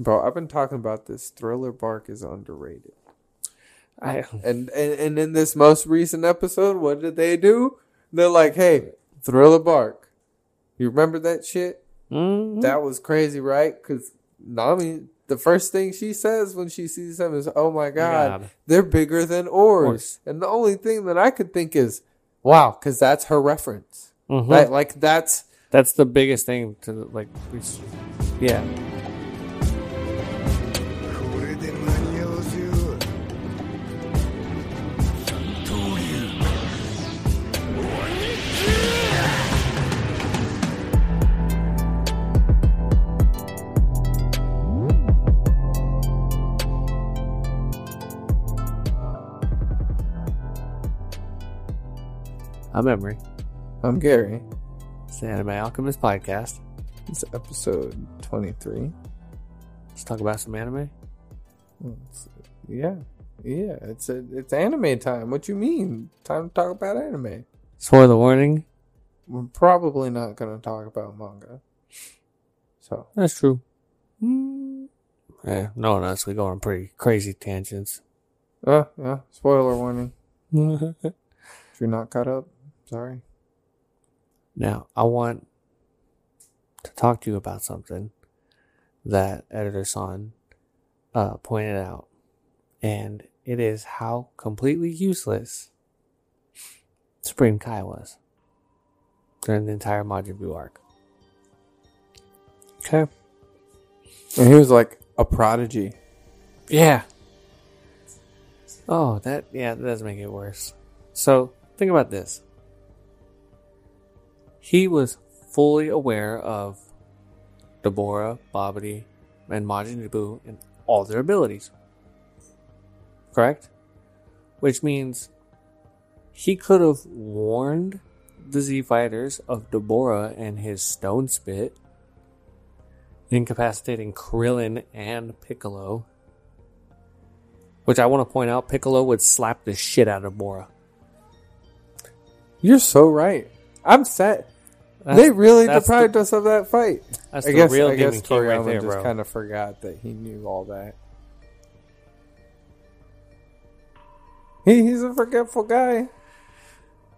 Bro, I've been talking about this. Thriller bark is underrated. I And, and and in this most recent episode, what did they do? They're like, "Hey, Thriller bark, you remember that shit? Mhm. That was crazy, right? Because Nami, the first thing she says when she sees them is, "Oh my god, God. they're bigger than oars." And the only thing that I could think is, "Wow," because that's her reference. Mhm. Right? Like that's That's the biggest thing to like. Yeah. I'm Emery. I'm Gary. It's the Anime Alchemist podcast. It's episode twenty three. Let's talk about some anime. Yeah, yeah. It's a, it's anime time. What you mean? Time to talk about anime. Spoiler warning. We're probably not going to talk about manga. So That's true. Mm. Yeah, no else. We go on pretty crazy tangents. Uh, yeah. Spoiler warning. If you're not caught up, sorry. Now, I want to talk to you about something that Editor Son uh, pointed out, and it is how completely useless Supreme Kai was during the entire Majin Buu arc. Okay. And he was like a prodigy. Yeah. Oh, that yeah, that does make it worse. So think about this. He was fully aware of Dabura, Babidi, and Majin Buu and all their abilities. Correct? Which means he could have warned the Z fighters of Dabura and his stone spit, incapacitating Krillin and Piccolo. Which I want to point out, Piccolo would slap the shit out of Bora. You're so right. I'm sad. That's- they really deprived us of that fight. That's I the guess real I guess king right there, just kind of forgot that he knew all that. He, he's a forgetful guy.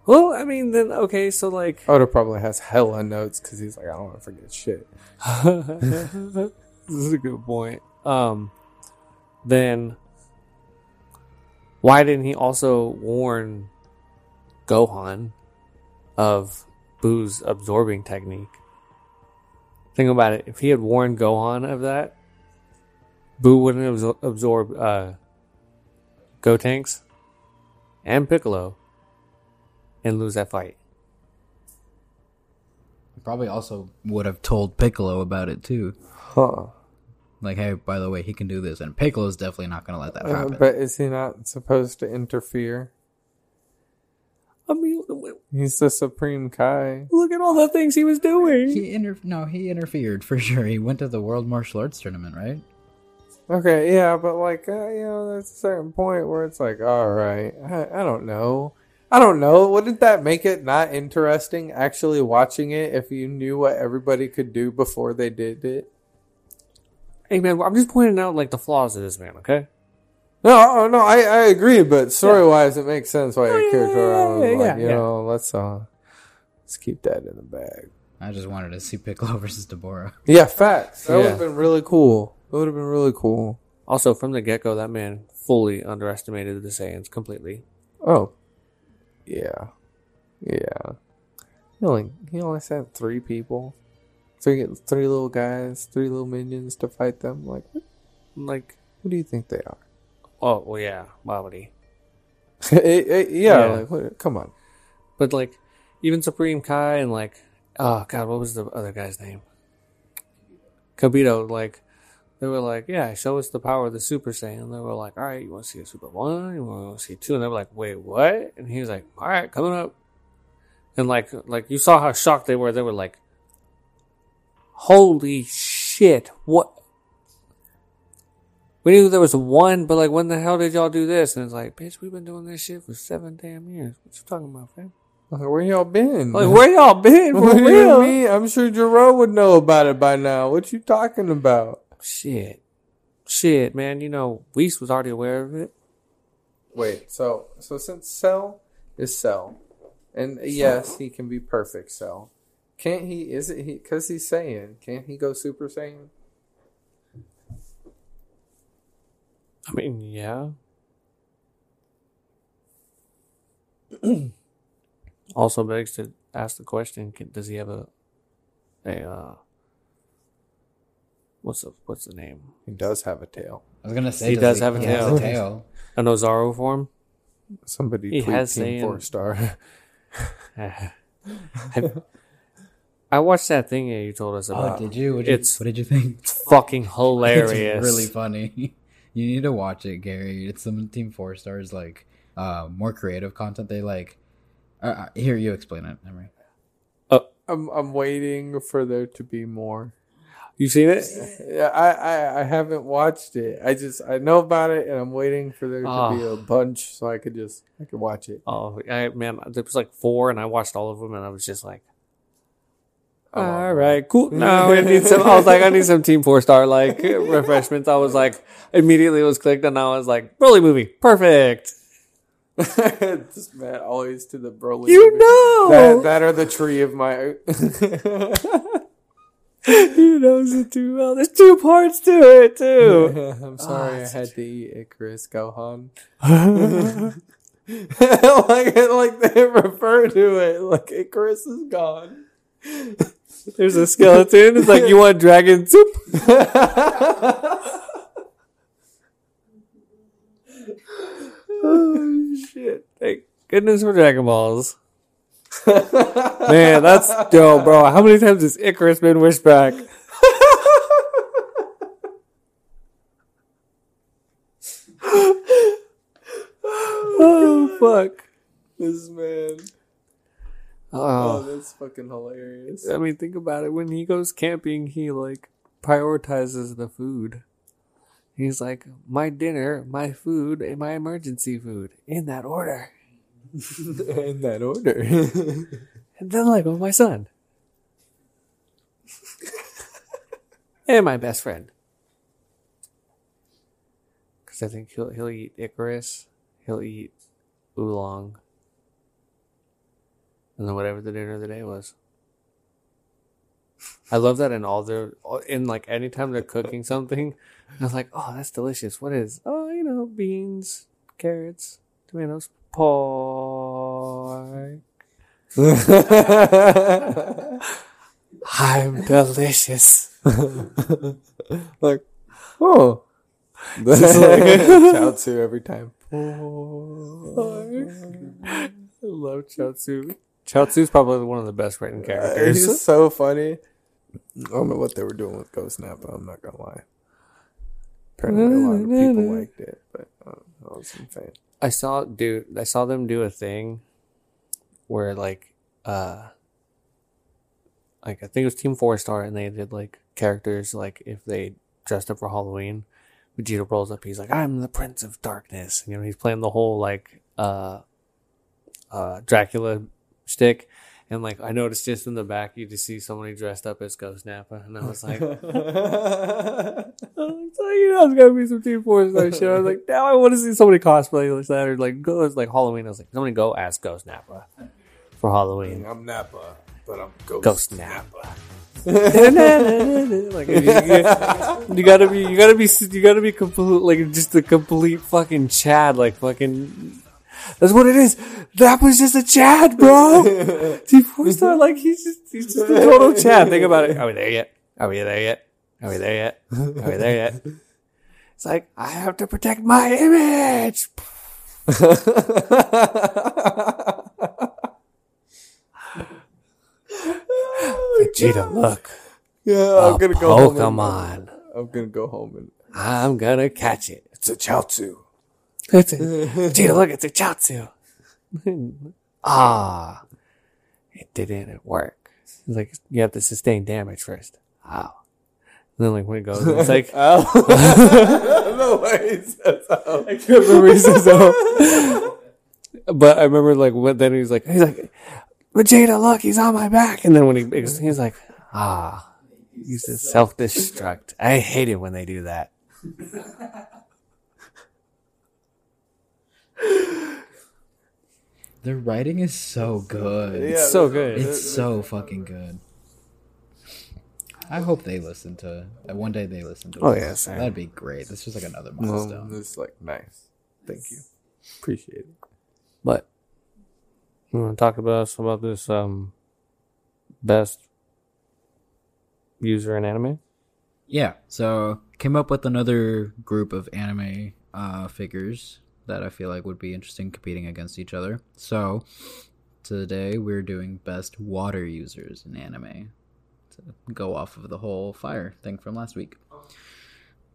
Well, I mean, then okay, so like, Oda probably has hella notes because he's like, I don't want to forget shit. this is a good point. Um, then why didn't he also warn Gohan of Buu's absorbing technique? Think about it. If he had warned Gohan of that, Boo wouldn't have absor- absorbed uh, Gotenks and Piccolo and lose that fight. Probably also would have told Piccolo about it too. Huh. Like, hey, by the way, he can do this, and Piccolo's definitely not going to let that Uh, happen. but is he not supposed to interfere? I mean, w- He's the Supreme Kai. look at all the things he was doing. he inter- no, he interfered for sure. He went to the World Martial Arts tournament, right? Okay, yeah, but like, uh, you know, there's a certain point where it's like, all right, I, I don't know. I don't know. Wouldn't that make it not interesting actually watching it if you knew what everybody could do before they did it? Hey man, I'm just pointing out like the flaws of this man. Okay. No, no, I, I agree, but story wise, it makes sense why your character yeah, was yeah, like, yeah, you yeah. know, let's uh, let's keep that in the bag. I just wanted to see Piccolo versus Dabura. Yeah, facts. That would have been really cool. It would have been really cool. Also, from the get go, that man fully underestimated the Saiyans completely. Oh, yeah, yeah. He only he only sent three people, three three little guys, three little minions to fight them. Like, what, Like, who do you think they are? Oh well, yeah, eh, yeah, Yeah. like what, come on. But like, even Supreme Kai and like, oh god, what was the other guy's name? Kibito. Like, they were like, yeah, show us the power of the Super Saiyan. They were like, all right, you want to see a Super One? You want to see two? And they were like, wait, what? And he was like, all right, coming up. And like, like you saw how shocked they were. They were like, holy shit, what? We knew there was one, but like, when the hell did y'all do this? And it's like, bitch, we've been doing this shit for seven damn years. What you talking about, fam? Like, where y'all been? Like, where y'all been for what do you real? mean? I'm sure Jerome would know about it by now. What you talking about? Shit. shit, man. You know, Whis was already aware of it. Wait, so so since Cell is Cell, and yes, he can be perfect Cell. Can't he? Is it he? Because he's saying, Can't he go Super Saiyan? I mean, yeah. also begs to ask the question: can, Does he have a a uh, what's the what's the name? He does have a tail. I was gonna say He does have a he has tail. a tail. An Ozaru form? Somebody He tweet has Team Saiyan- Four Star. I, I watched that thing that you told us Oh, about. did you? What did you, it's- what did you think? It's fucking hilarious. It's really funny. You need to watch it, Gary. It's some Team Four Stars like uh, more creative content. They like. Uh, uh, here, you explain it, Emery. I'm I'm waiting for there to be more. You seen it? Yeah, I, I I haven't watched it. I just I know about it, and I'm waiting for there to be Ah. a bunch so I could just I could watch it. Oh, I, man, there was like four, and I watched all of them, and I was just like, I'm on all right, cool. No, I need some. I was like, I need some Team Four Star like refreshments. I was like, immediately it was clicked, and I was like, Broly movie, perfect. this man always to the Broly. You movie. know, that that are the tree of my. he knows it too well. There's two parts to it too. I'm sorry, Ah, I had to eat Icarus Gohan. like like they refer to it like Icarus is gone. There's a skeleton. It's like you want dragon soup. oh shit! Thank goodness for Dragon Balls. Man, that's dope, bro. How many times has Icarus been wished back? oh fuck! This man. Oh, Oh, that's fucking hilarious. I mean, think about it. When he goes camping, he like prioritizes the food. He's like, my dinner, my food, and my emergency food in that order. In that order. And then like, oh, my son. and my best friend. Because I think he'll, he'll eat Icarus, he'll eat Oolong, and then whatever the dinner of the day was. I love that in all their, in like anytime they're cooking something, I was like, oh, that's delicious. What is? Oh, you know, beans, carrots, tomatoes, pork. I'm delicious. like, oh. That's like Chaozu every time. Pork. I love Chaozu's probably one of the best written Uh, characters. He's so funny. I don't know what they were doing with Ghost Nappa. I'm not gonna lie. Apparently, a lot of people liked it, but uh, I wasn't fan. I saw dude I saw them do a thing where like uh like I think it was Team Four Star and they did like characters like if they dressed up for Halloween, Vegeta rolls up, he's like, I'm the Prince of Darkness. You know, he's playing the whole like uh uh Dracula stick. And like I noticed just in the back you just see somebody dressed up as Ghost Nappa, and I was like So you know, it's gotta be some Team Four Star shit. I was like, now I want to see somebody cosplay like that or like go like Halloween. I was like, somebody go as Ghost Nappa for Halloween. I'm Nappa, but I'm Ghost, Ghost Nappa. like you, you- you gotta be, you gotta be, you gotta be complete, like just a complete fucking Chad, like fucking. That's what it is. That was just a Chad, bro. Team Four Star, like he's just, he's just a total Chad. Think about it. Are we there yet? Are we there yet? Are we there yet? Are we there yet? It's like I have to protect my image. Vegeta, look, Yeah, I'm gonna go home. and- Pokemon. I'm gonna go home and I'm gonna catch it. it's a Chaozu. Vegeta, look, it's a Chaozu. ah, it didn't work. It's like you have to sustain damage first. Wow. And then like when it goes, it's like Oh. no way. he says oh. I can't remember he says so. But I remember like when then he's like he's like Vegeta, look, he's on my back. And then when he he's like, ah, he's a self destruct. I hate it when they do that. Their writing is so good. It's so good. It's so fucking good. I hope they listen to. uh, One day they listen to. Oh, yeah, same. that'd be great. This is like another Well, milestone. it's like nice. Thank you. Appreciate it. But you want to talk about us about this um best user in anime? Yeah, so came up with another group of anime uh, figures that I feel like would be interesting competing against each other. So today we're doing best water users in anime to go off of the whole fire thing from last week.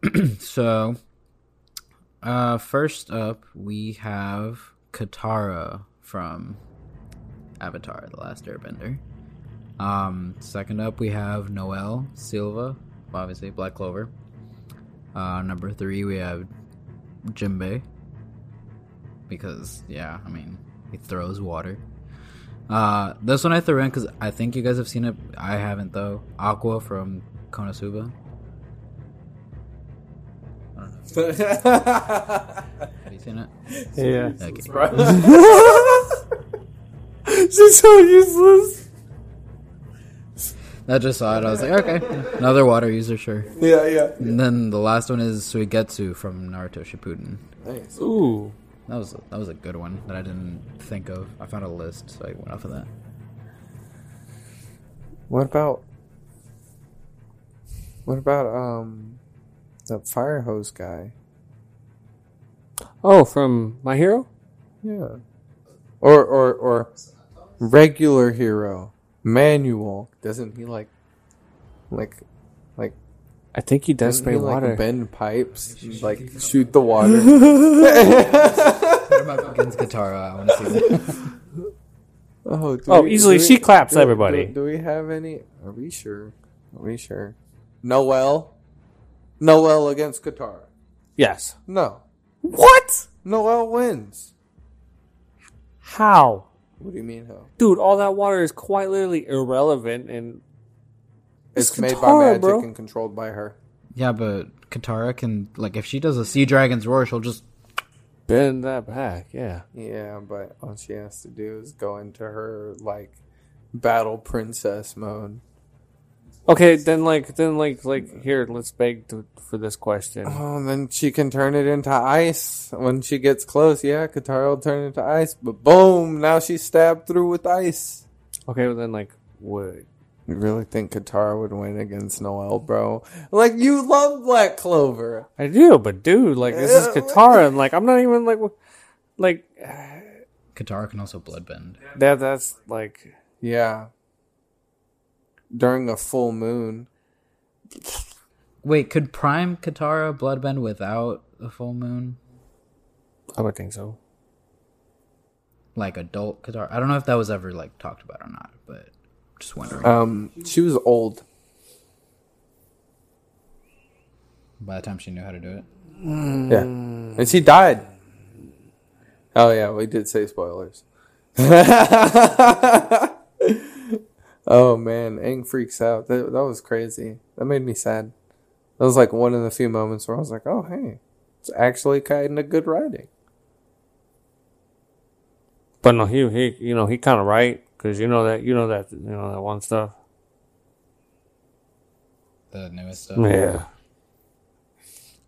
so uh, first up we have Katara from Avatar: The Last Airbender. Um, second up, we have Noel Silva, obviously Black Clover. Uh, number three, we have Jinbei, because yeah, I mean he throws water. Uh, this one I threw in because I think you guys have seen it. I haven't though. Aqua from Konosuba. I don't know. Have you seen it? Yeah. Okay. She's so useless. I just saw it. I was like, okay, another water user, sure. Yeah, yeah. And then the last one is Suigetsu from Naruto Shippuden. Nice. Ooh. That was that was a good one that I didn't think of. I found a list, so I went off of that. What about what about um the fire hose guy? Oh, from My Hero? Yeah. Or or or regular hero. Manual. Doesn't he like like like I think he does doesn't spray he, like, water. bend pipes and, like shoot the water? What about against Katara? I want to see that. oh, do Oh, easily, she claps everybody. Do, do we have any are we sure? Are we sure? Noel? Noel against Katara. yes. No. What? Noel wins. How? What do you mean how? Dude, all that water is quite literally irrelevant and It's, It's made by magic bro. and controlled by her. yeah, but Katara can like if she does a sea dragon's roar, she'll just bend that back. Yeah. Yeah, but all she has to do is go into her like battle princess mode. Okay, then like then like like here, let's beg to, for this question. Oh, and then she can turn it into ice when she gets close. Yeah, Katara will turn it into ice, but boom! Now she's stabbed through with ice. Okay, well then like would You really think Katara would win against Noel, bro? Like you love Black Clover. I do, but dude, like this is Katara, and like I'm not even like like Katara can also bloodbend. that. That's like Yeah. During a full moon. Wait, could Prime Katara bloodbend without a full moon? I would think so. Like adult Katara? I don't know if that was ever like talked about or not, but just wondering. Um, she was old. By the time she knew how to do it, Yeah. And she died. Oh yeah, we did say spoilers. oh man, Aang freaks out. That, that was crazy. That made me sad. That was like one of the few moments where I was like, "Oh hey, it's actually kind of good writing." But no, he he you know he kind of right because you know that you know that you know that one stuff. the newest stuff. Yeah.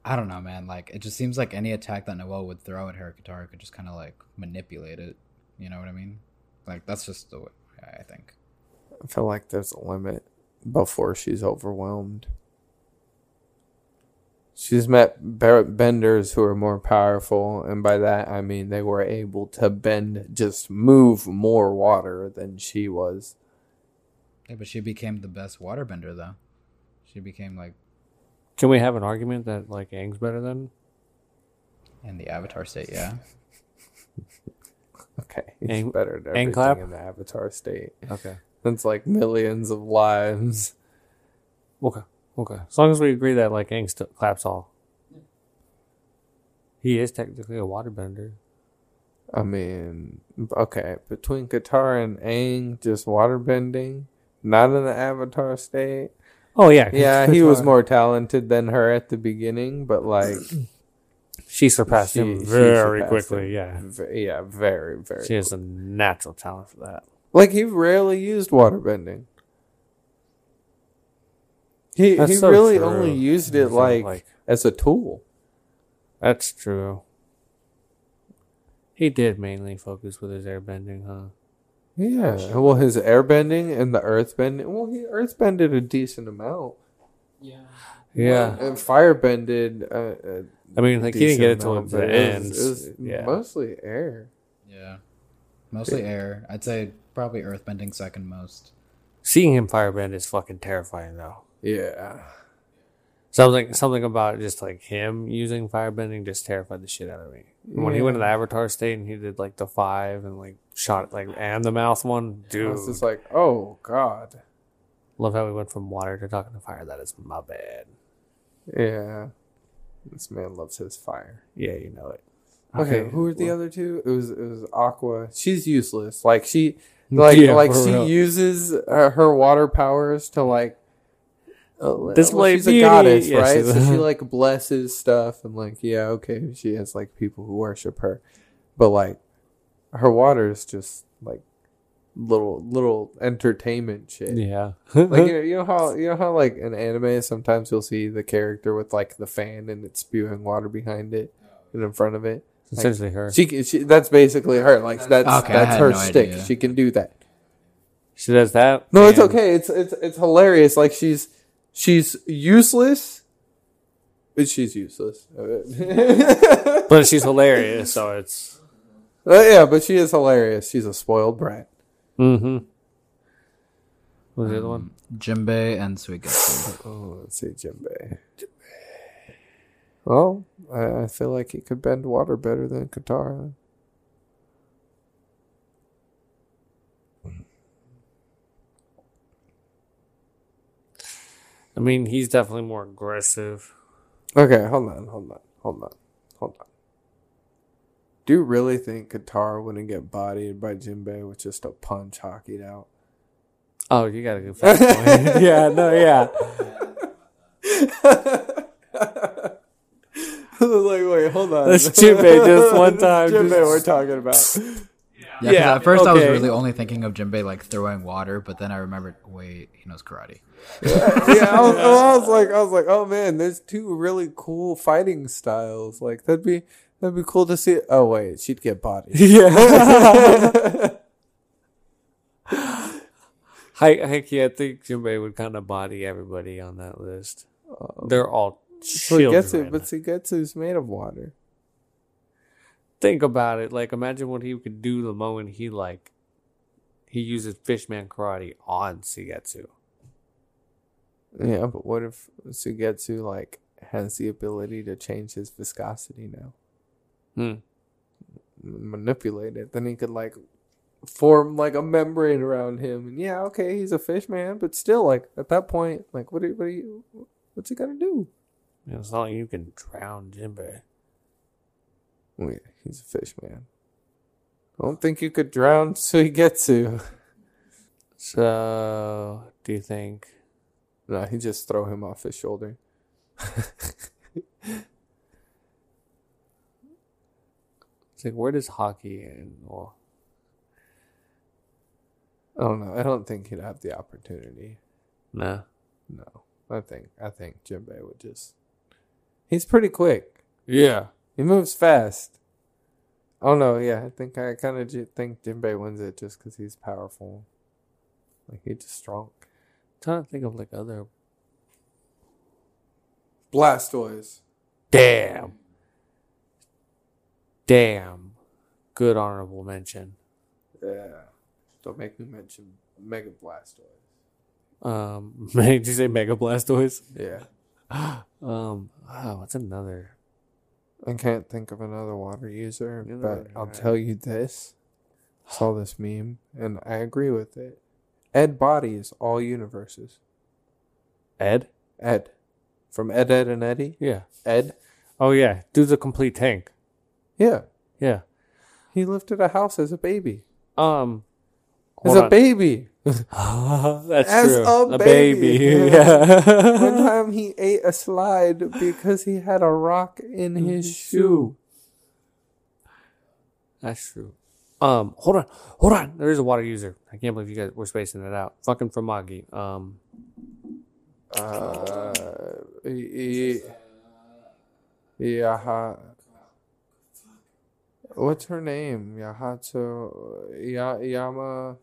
I don't know, man. Like, it just seems like any attack that Noel would throw at her, Katara could just kind of like manipulate it. You know what I mean? Like, that's just the way I think. I feel like there's a limit before she's overwhelmed. She's met bar- benders who are more powerful, and by that I mean they were able to bend, just move more water than she was. Yeah, but she became the best waterbender, though. She became like Can we have an argument that like Aang's better than? in the Avatar state. Yeah. Okay, he's Aang- better than Aang everything clap? in the Avatar state. Okay. That's like millions of lives. Okay. Okay. As long as we agree that like Aang still claps all. He is technically a waterbender. I mean, okay, between Katara and Aang, just water bending, not in the Avatar state. Oh yeah, Yeah, he was more talented than her at the beginning, but like She surpassed she- him very surpassed quickly. him. Yeah, yeah, very, very. she has a natural talent for that. Like he rarely used waterbending. He That's he so really true. only used it like, like- as a tool. That's true. He did mainly focus with his airbending, huh? Yeah. Well, his airbending and the earthbending. Well, he earthbended a decent amount. Yeah. Yeah, And firebended. Uh, uh, I mean, like he didn't get it till amount, the end. It was, it was yeah, mostly air. Yeah. Mostly air. I'd say probably earthbending second most. seeing him firebend is fucking terrifying, though. Yeah. Something, something about just like him using firebending just terrified the shit out of me. When he went to the Avatar state and he did like the five and like shot like and the mouth one, I dude. was just like, oh god. Love how we went from water to talking to fire. That is my bad. Yeah. This man loves his fire. Yeah, you know it. Okay, who were the well- other two? It was it was Aqua. She's useless. Like she, like Yeah, like she real. uses uh, her water powers to like. Uh, Display she's a goddess, Yeah, right? she's So she like blesses stuff and like yeah, okay, she has like people who worship her, but like her water is just like little little entertainment shit. Yeah. Like you know, you know how you know how like an anime sometimes you'll see the character with like the fan and it's spewing water behind it and in front of it. Essentially her. She, she that's basically her. Like that's Okay, that's her no stick. idea. She can do that. She does that. No, it's okay. It's it's it's hilarious. Like she's she's useless, but she's useless. Uh, But she's hilarious, so it's. yeah, but she is hilarious. She's a spoiled brat. Mm-hmm. What was the other one? Jinbei and Suigetsu. Oh, let's see, Jinbei. Well, I, I feel like he could bend water better than Katara. Mean, he's definitely more aggressive. Okay, hold on, hold on, hold on, hold on. Do you really think Katara wouldn't get bodied by Jinbei with just a punch hockeyed out? Oh, you got a good point. yeah, no, yeah. I was like, wait, hold on. That's Jinbei just one time, Jinbei, just- we're talking about. Yeah, Yeah, at first I was really only thinking of Jinbei like throwing water, but then I remembered, wait, he knows karate. yeah, I was, I was like, I was like, oh man, there's two really cool fighting styles. Like that'd be that'd be cool to see. Oh wait, she'd get bodied. Yeah. Heck yeah, I think Jinbei would kind of body everybody on that list. Uh, They're all children. Suigetsu, but Suigetsu's made of water. Think about it. Like, imagine what he could do the moment he like he uses Fishman karate on Suigetsu. Yeah, but what if Suigetsu like has the ability to change his viscosity now? Hmm. Manipulate it. Then he could like form like a membrane around him. And yeah, okay, he's a fish man, but still like at that point, like what do what do you what's he gonna do? It's not like you can drown Jinbei. Oh yeah, he's a fish man. I don't think you could drown Suigetsu. So, do you think? No, he just throw him off his shoulder. It's like, where does hockey and well, I don't know. I don't think he'd have the opportunity. nah. No, I think I think Jinbei would just. He's pretty quick. Yeah. He moves fast. Oh no, yeah, I think I kind of j- think Jinbei wins it just because he's powerful. Like he's just strong. i trying to think of like other. Blastoise. Damn. Damn. Good honorable mention. Yeah. Don't make me mention Mega Blastoise. Um, did you say Mega Blastoise? Yeah. Um, oh, what's another? I can't think of another water user, Neither but I'll I. tell you this. I saw this meme and I agree with it. Ed bodies all universes. Ed? Ed. From Ed, Ed, and Eddy. Yeah. Ed. Oh yeah, Dude's a complete tank. Yeah. Yeah. He lifted a house as a baby. Um, As hold a on. Baby. That's As true. a baby. One Yeah. time he ate a slide because he had a rock in his shoe. That's true. Um, hold on, hold on. There is a water user. I can't believe you guys were spacing it out. Fucking Fromagi. Um, Uh, y- y- Yaha. What's her name? Yahato Ya Yama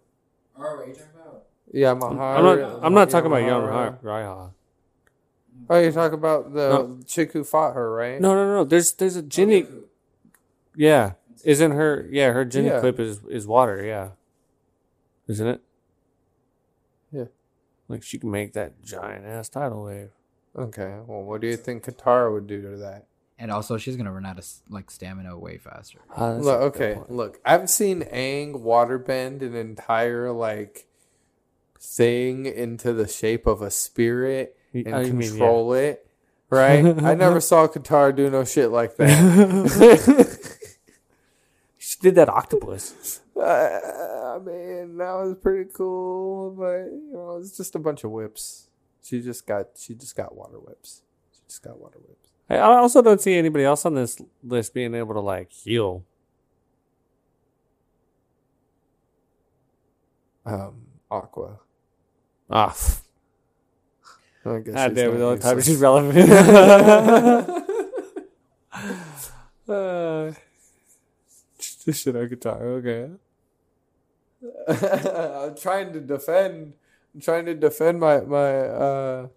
Oh, what are you talking about? Yamahara. I'm not. I'm not talking about Yamahara. Yamaha. Raiha. Oh, you're talking about the No. chick who fought her, right? No, no, no. There's there's a Ginny. Oh, yeah, isn't her? Yeah, her Ginny Yeah. clip is is water. Yeah, isn't it? Yeah. Like she can make that giant ass tidal wave. Okay. Well, what do you think Katara would do to that? And also, she's gonna run out of like stamina way faster. That's Look, okay, look. I've seen Aang waterbend an entire like thing into the shape of a spirit and oh, you mean, yeah. control it. Right? I never saw Katara do no shit like that. She did that octopus. uh, I mean, that was pretty cool, but you know, it's just a bunch of whips. She just got she just got water whips. She just got water whips. I also don't see anybody else on this list being able to like heal. Um, Aqua. Ah, pff. I guess God she's damn The only time she's relevant. uh, shit on guitar. Okay. I'm trying to defend. I'm trying to defend my my uh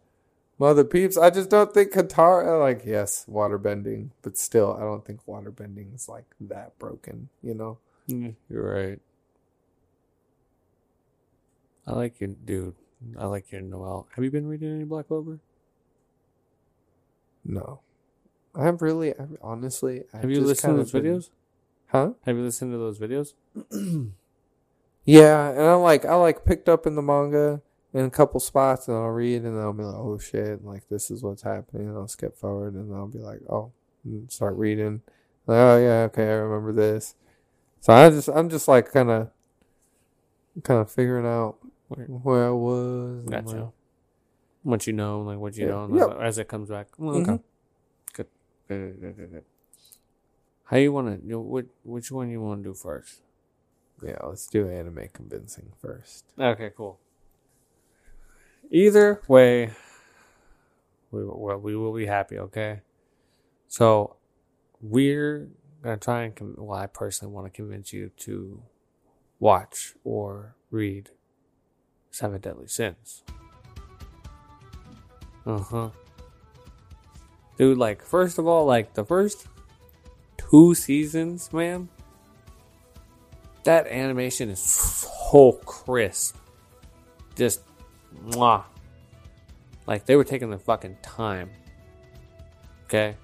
mother peeps. I just don't think Katara like yes, waterbending, but still, I don't think waterbending is like that broken. You know? Mm, You're right. I like your dude. I like your Noel. Have you been reading any Black Clover? No, I've really, I, honestly, I've Have you just listened to those been- videos? Huh? Have you listened to those videos? Yeah, and I like I like picked up in the manga in a couple spots, and I'll read, and I'll be like, oh shit, like this is what's happening, and I'll skip forward, and I'll be like, oh, and start reading, like, oh yeah, okay, I remember this. So I just I'm just like kind of kind of figuring out Where- where I was. and, Gotcha. like- What you know, like what you Yeah. don't, Yep. as it comes back. Well, okay. Mhm. Good. Good, good, good, good, good. How you want to? You know, what? Which one you want to do first? Yeah, let's do anime convincing first. Okay, cool. Either way, we well, we will be happy. Okay, so we're gonna try and con- well, I personally want to convince you to watch or read Seven Deadly Sins. Uh huh. Dude, like first of all, like the first two seasons, man. That animation is so crisp. Just mwah. Like they were taking their fucking time. Okay.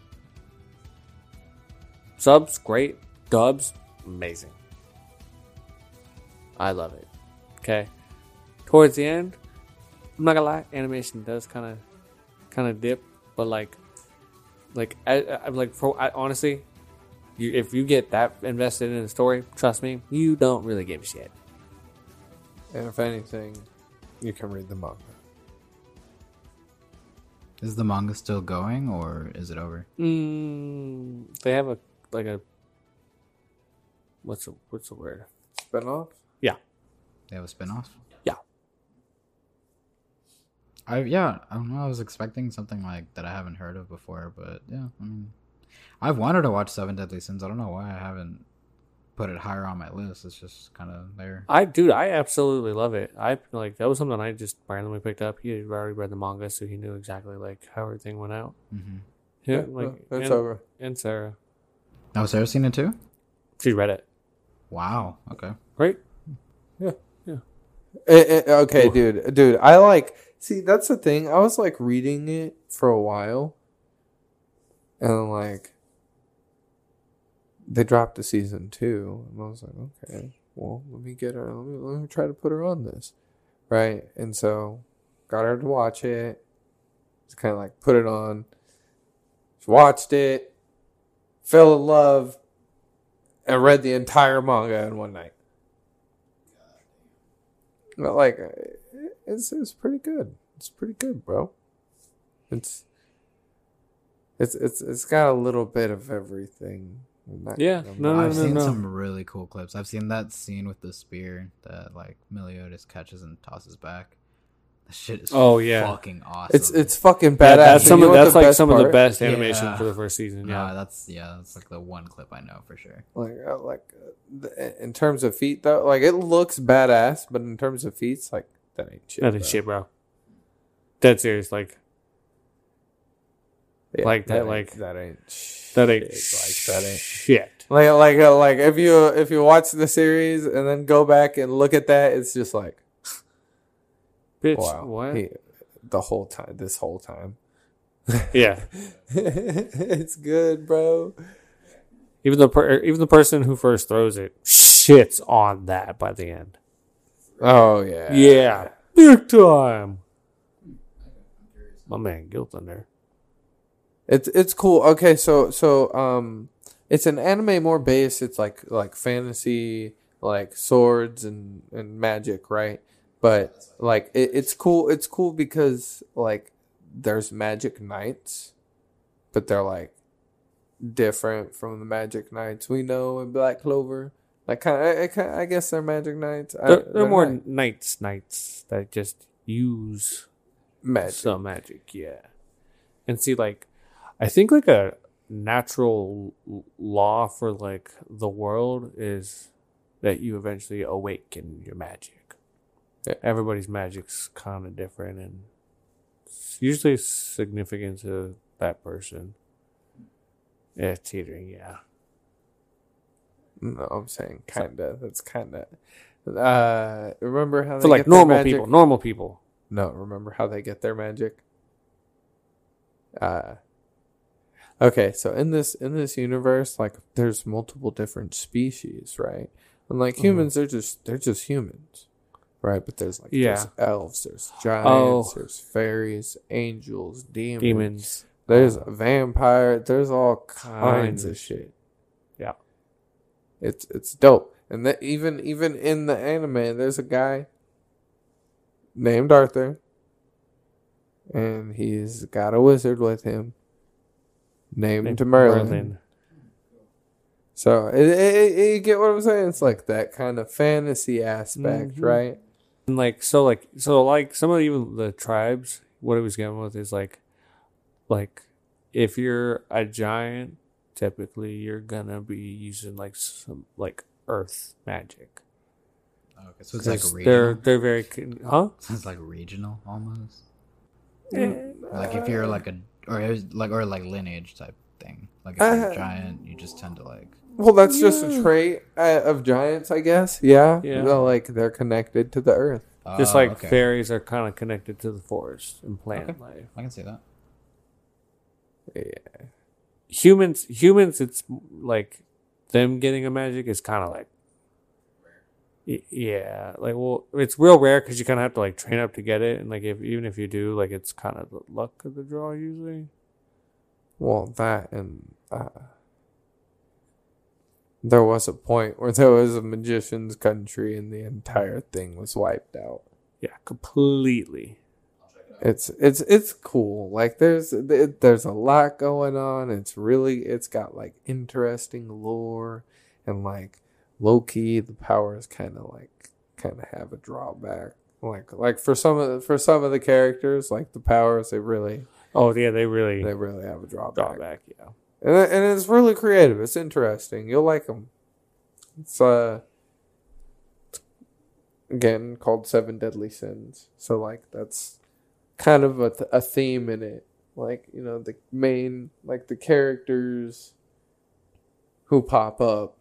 Subs, great. Dubs, amazing. I love it. Okay. Towards the end, I'm not gonna lie, animation does kind of, kind of dip, but like, like I, am like for I, honestly, you if you get that invested in the story, trust me, you don't really give a shit. And if anything, you can read the manga. Is the manga still going or is it over? Mm, they have a like a what's the what's the word? Spinoff. Yeah, they have a spin-off? Yeah. I yeah, I don't know. I was expecting something like that I haven't heard of before, but yeah, I mean, I've wanted to watch Seven Deadly Sins. I don't know why I haven't put it higher on my list. It's just kind of there. I dude, I absolutely love it. I like that was something I just randomly picked up. He had already read the manga, so he knew exactly like how everything went out. hmm Yeah, well, like it's and, over. and Sarah, Oh, Sarah seen it too? she read it, Wow. Okay. right? Eh, eh, okay, dude, dude, I like. See, that's the thing. I was like reading it for a while, and like they dropped the season two, and I was like, okay, well, let me get her. Let me let me try to put her on this, right? And so got her to watch it. Just kind of like put it on. She watched it, fell in love, and read the entire manga in one night. But like, uh, it's it's pretty good. It's pretty good, bro. It's it's it's it's got a little bit of everything. Not- Yeah, I'm no, not- no, I've seen no. some really cool clips. I've seen that scene with the spear that like Meliodas catches and tosses back. That shit is Oh, yeah. fucking awesome. It's it's fucking badass. Yeah, that's some of that's like best some of the best animation Yeah. for the first season. yeah, Yeah, that's yeah, that's like the one clip I know for sure. Like uh, like uh, the- in terms of feet though, like it looks badass, but in terms of feats, like that ain't shit. that is bro. shit, bro. Dead serious, like Yeah, Like that, ain't- like- that ain't shit. that ain't like that ain't shit. like like uh, like if you if you watch the series and then go back and look at that, it's just like Bitch, wow, what? he- the whole time, this whole time, Yeah, it's good, bro. even the per- even the person who first throws it shits on that by the end. Oh yeah, Yeah, big time. My man, Gilthunder. It's it's cool. Okay, so so um, it's an anime more based. It's like like fantasy, like swords and and magic, right? But like it, it's cool. It's cool because like there's magic knights, but they're like different from the magic knights we know in Black Clover. Like kind of, I, I, guess they're magic knights. I- They're, they're more knights, knights that just use magic. some magic, yeah. And see, like, I think like a natural law for like the world is that you eventually awaken your magic. Yeah. Everybody's magic's kind of different, and it's usually significant to that person. Yeah, teetering, yeah. No, I'm saying kinda. That's kinda. Uh, remember how they For like normal people, normal people. No, remember how they get their magic? Uh Okay, so in this in this universe, like there's multiple different species, right? And like Mhm. humans, they're just they're just humans. Right? But there's like Yeah. there's elves, there's giants, Oh. there's fairies, angels, demons. Demons. There's a vampire, there's all kinds of shit. Yeah. It's it's dope. And that even even in the anime, there's a guy named Arthur, and he's got a wizard with him named, Named Merlin. So it, it, it- you get what I'm saying? It's like that kind of fantasy aspect, Mhm. right? And like so like so like some of even the tribes, what it was going with is like like if you're a giant, typically you're gonna be using like some like earth magic. Okay, so it's like 'Cause regional. they're they're very con- huh? It's like regional almost. Eh, Like if you're like a or it was like or like lineage type thing. Like if you're Uh, a giant, you just tend to like. Well, that's just a trait uh, of giants, I guess. Yeah, Yeah. They're like they're connected to the earth. Just Oh, like okay. fairies are kind of connected to the forest and plant Okay. life. I can see that. Yeah. Humans, humans, it's like them getting a magic is kind of like, Y- yeah, like well, it's real rare because you kind of have to like train up to get it, and like if even if you do, like it's kind of the luck of the draw usually. Well, that and uh, there was a point where there was a magician's country and the entire thing was wiped out. Yeah, completely. It's it's it's cool. Like there's it, there's a lot going on. It's really it's got like interesting lore and like low key the powers kind of like kind of have a drawback. Like like for some of the, for some of the characters like the powers they really Oh yeah, they really they really have a drawback. drawback. Yeah, and and it's really creative. It's interesting. You'll like them. It's uh again called Seven Deadly Sins. So like that's kind of a, th- a theme in it. Like you know the main like the characters who pop up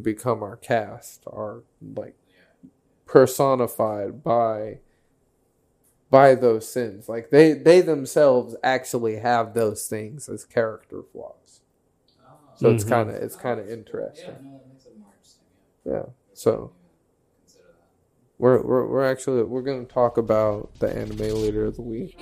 become our cast are like personified by by those sins. Like they they themselves actually have those things as character flaws. So it's Mhm. kind of it's kind of interesting. Yeah. So we're we're we're actually we're going to talk about the anime leader of the week.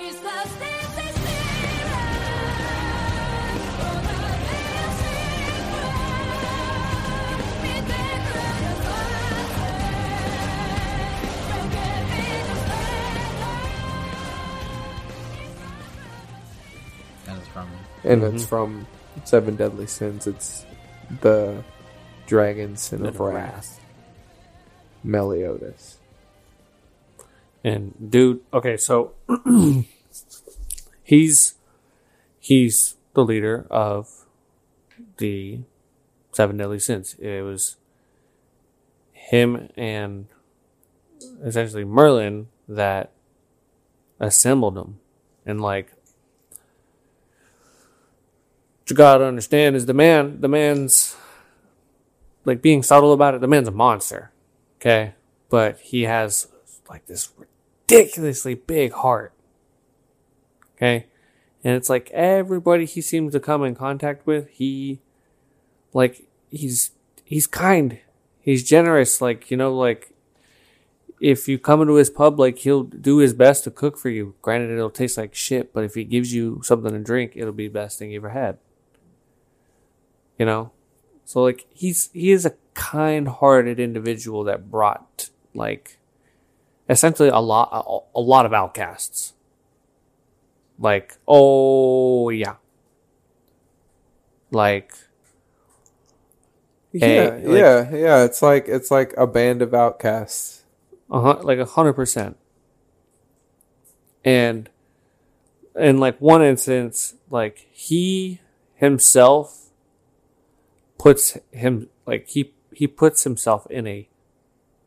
And it's mm-hmm. from Seven Deadly Sins. It's the dragon sin of wrath. Meliodas. And dude, okay, so he's he's the leader of the seven deadly sins. It was him and essentially Merlin that assembled them. And like you gotta understand is the man the man's like being subtle about it, the man's a monster. Okay? But he has like this ridiculously big heart. Okay? And it's like everybody he seems to come in contact with, he like he's he's kind. He's generous, like, you know, like if you come into his pub, like he'll do his best to cook for you. Granted it'll taste like shit, but if he gives you something to drink, it'll be the best thing you ever had. You know? So like he's he is a kind-hearted individual that brought like essentially a lot a, a lot of outcasts. Like oh yeah. Like Yeah, Hey, like- yeah, yeah. It's like it's like a band of outcasts. hun- like a hundred percent. And in like one instance, like he himself puts him like he he puts himself in a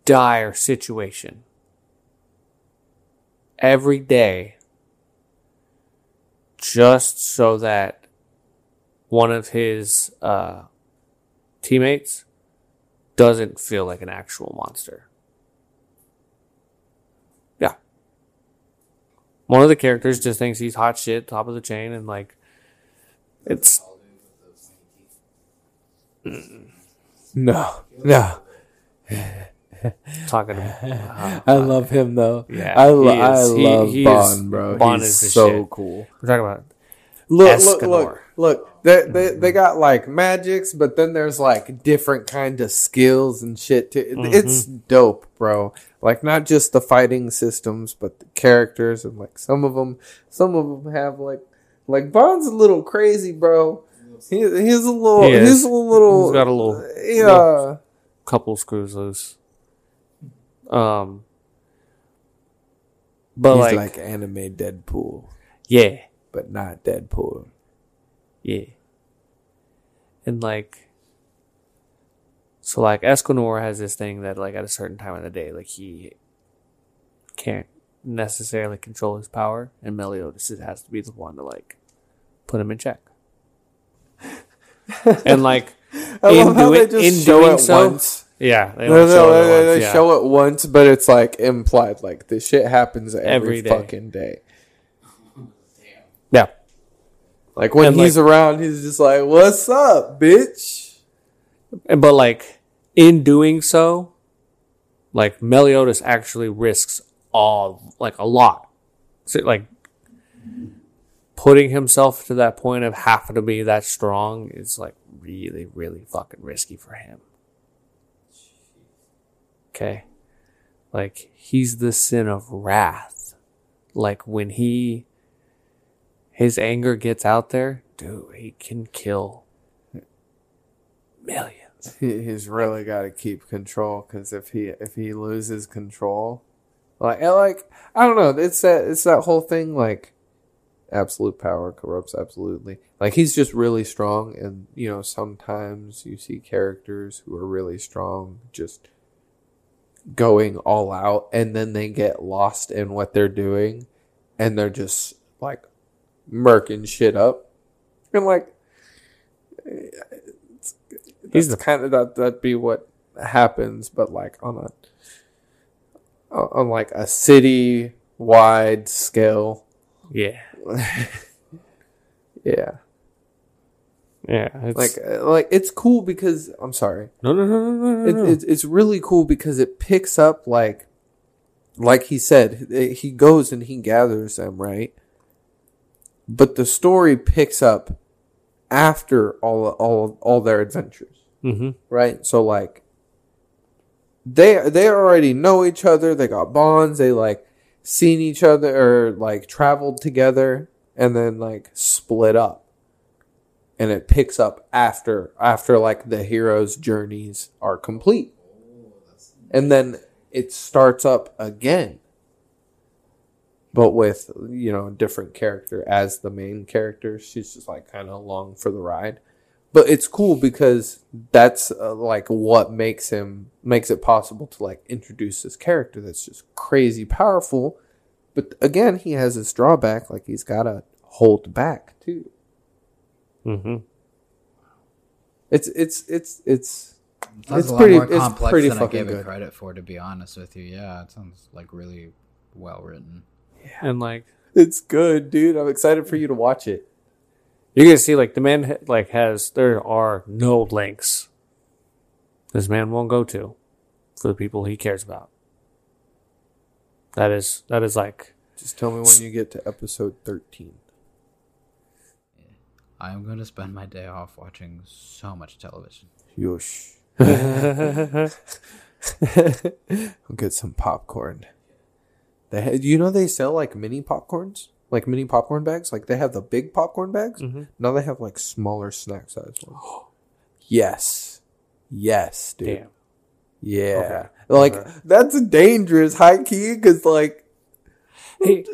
dire situation every day just so that one of his uh, teammates doesn't feel like an actual monster. Yeah. One of the characters just thinks he's hot shit, top of the chain, and like, it's No, no. talking to I love him though. Yeah, I, lo- is. I He- love he is- Bond, bro. Bond He's is so shit. cool. We're talking about Look, look, Escanor. look, look. They, they they got like magics, but then there's like different kind of skills and shit too. Mm-hmm. It's dope, bro. Like not just the fighting systems, but the characters and like some of them, some of them have like like Bond's a little crazy, bro. He, he's a little, He he's a little, He's got a little- yeah. couple screws loose. Um, but he's like, like anime Deadpool, yeah, but not Deadpool. yeah, and like, so like Escanor has this thing that like at a certain time of the day, like he can't necessarily control his power, and Meliodas has to be the one to like put him in check. And like, in, love how doing, they just in doing it so, once. yeah, they No, no, show it they, yeah. show it once, but it's like implied. Like this shit happens every, Every day. fucking day. yeah. Like when And, he's around, he's just like, "What's up, bitch?" But like in doing so, like Meliodas actually risks all like a lot. So, like putting himself to that point of having to be that strong is like really, really fucking risky for him. Okay. Like he's the sin of wrath. Like when he his anger gets out there, dude, he can kill millions. He, he's really got to keep control because if he if he loses control, like like I don't know, it's that it's that whole thing like absolute power corrupts absolutely. Like he's just really strong, and you know sometimes you see characters who are really strong just going all out, and then they get lost in what they're doing, and they're just like murking shit up, and like He's He's kind of that that'd be what happens, but like on a on like a city wide scale. Yeah. Yeah, Yeah. It's, like uh, like it's cool because I'm sorry, no, no, no, no, no, no. it, no. it's it's really cool because it picks up like like he said eh, he goes and he gathers them right, but the story picks up after all all all their adventures. mm-hmm. right? So like they they already know each other. They got bonds. They like seen each other or like traveled together and then like split up. and it picks up after after like the hero's journeys are complete. And then it starts up again. But with, you know, a different character as the main character. She's just like kind of along for the ride. But it's cool because that's uh, like what makes him makes it possible to like introduce this character that's just crazy powerful. But again, he has his drawback like he's got to hold back too. Mm-hmm. It's it's it's it's That's It's a lot pretty- more it's complex pretty than I fucking gave it credit for, to be honest with you. Yeah, it sounds like really well written. yeah. And like it's good, dude. I'm excited for you to watch it. You can see, like the man like has there are no links this man won't go to for the people he cares about. That is that is like Just tell me when you get to episode 13. I'm going to spend my day off watching so much television. Yosh. I'll get some popcorn. They you know they sell like mini popcorns, like mini popcorn bags. Like they have the big popcorn bags. Mm-hmm. Now they have like smaller snack size ones. yes, yes, dude. damn. Yeah, Okay. like that's dangerous, high key, because like Hey,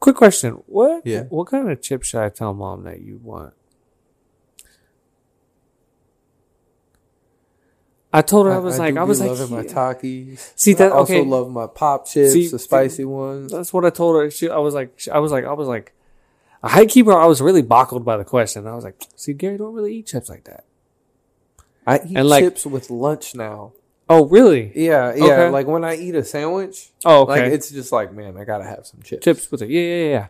quick question. What Yeah. what kind of chip should I tell mom that you want? I told her I, was like do I was like loving my. Takis. See, that- I also okay. love my pop chips, See, the spicy ones. That's what I told her. She, I was like, I was like, I was like, a high keeper. I was really boggled by the question. I was like, see, Gary don't really eat chips like that. I eat And, like- chips with lunch now. Oh, really? Yeah, yeah. Okay. Like when I eat a sandwich, Oh, okay. like it's just like, man, I gotta have some chips. chips with it. Yeah, yeah, yeah.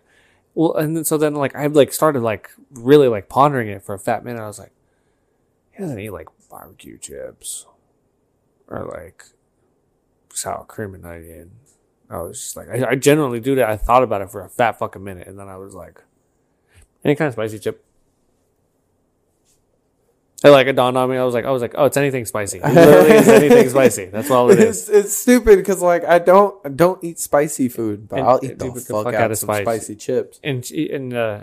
Well, and then so then like I like started like really like pondering it for a fat minute. I was like, he doesn't eat like barbecue chips or like sour cream and onion. I was just like, I, I generally do that. I thought about it for a fat fucking minute, and then I was like, any kind of spicy chip. And like it dawned on me. I was like, I was like, oh, it's anything spicy. It literally is anything spicy. That's all it is. It's, it's stupid because like I don't I don't eat spicy food, but And- I'll eat the, fuck, fuck out of some spicy chips. and she, and uh,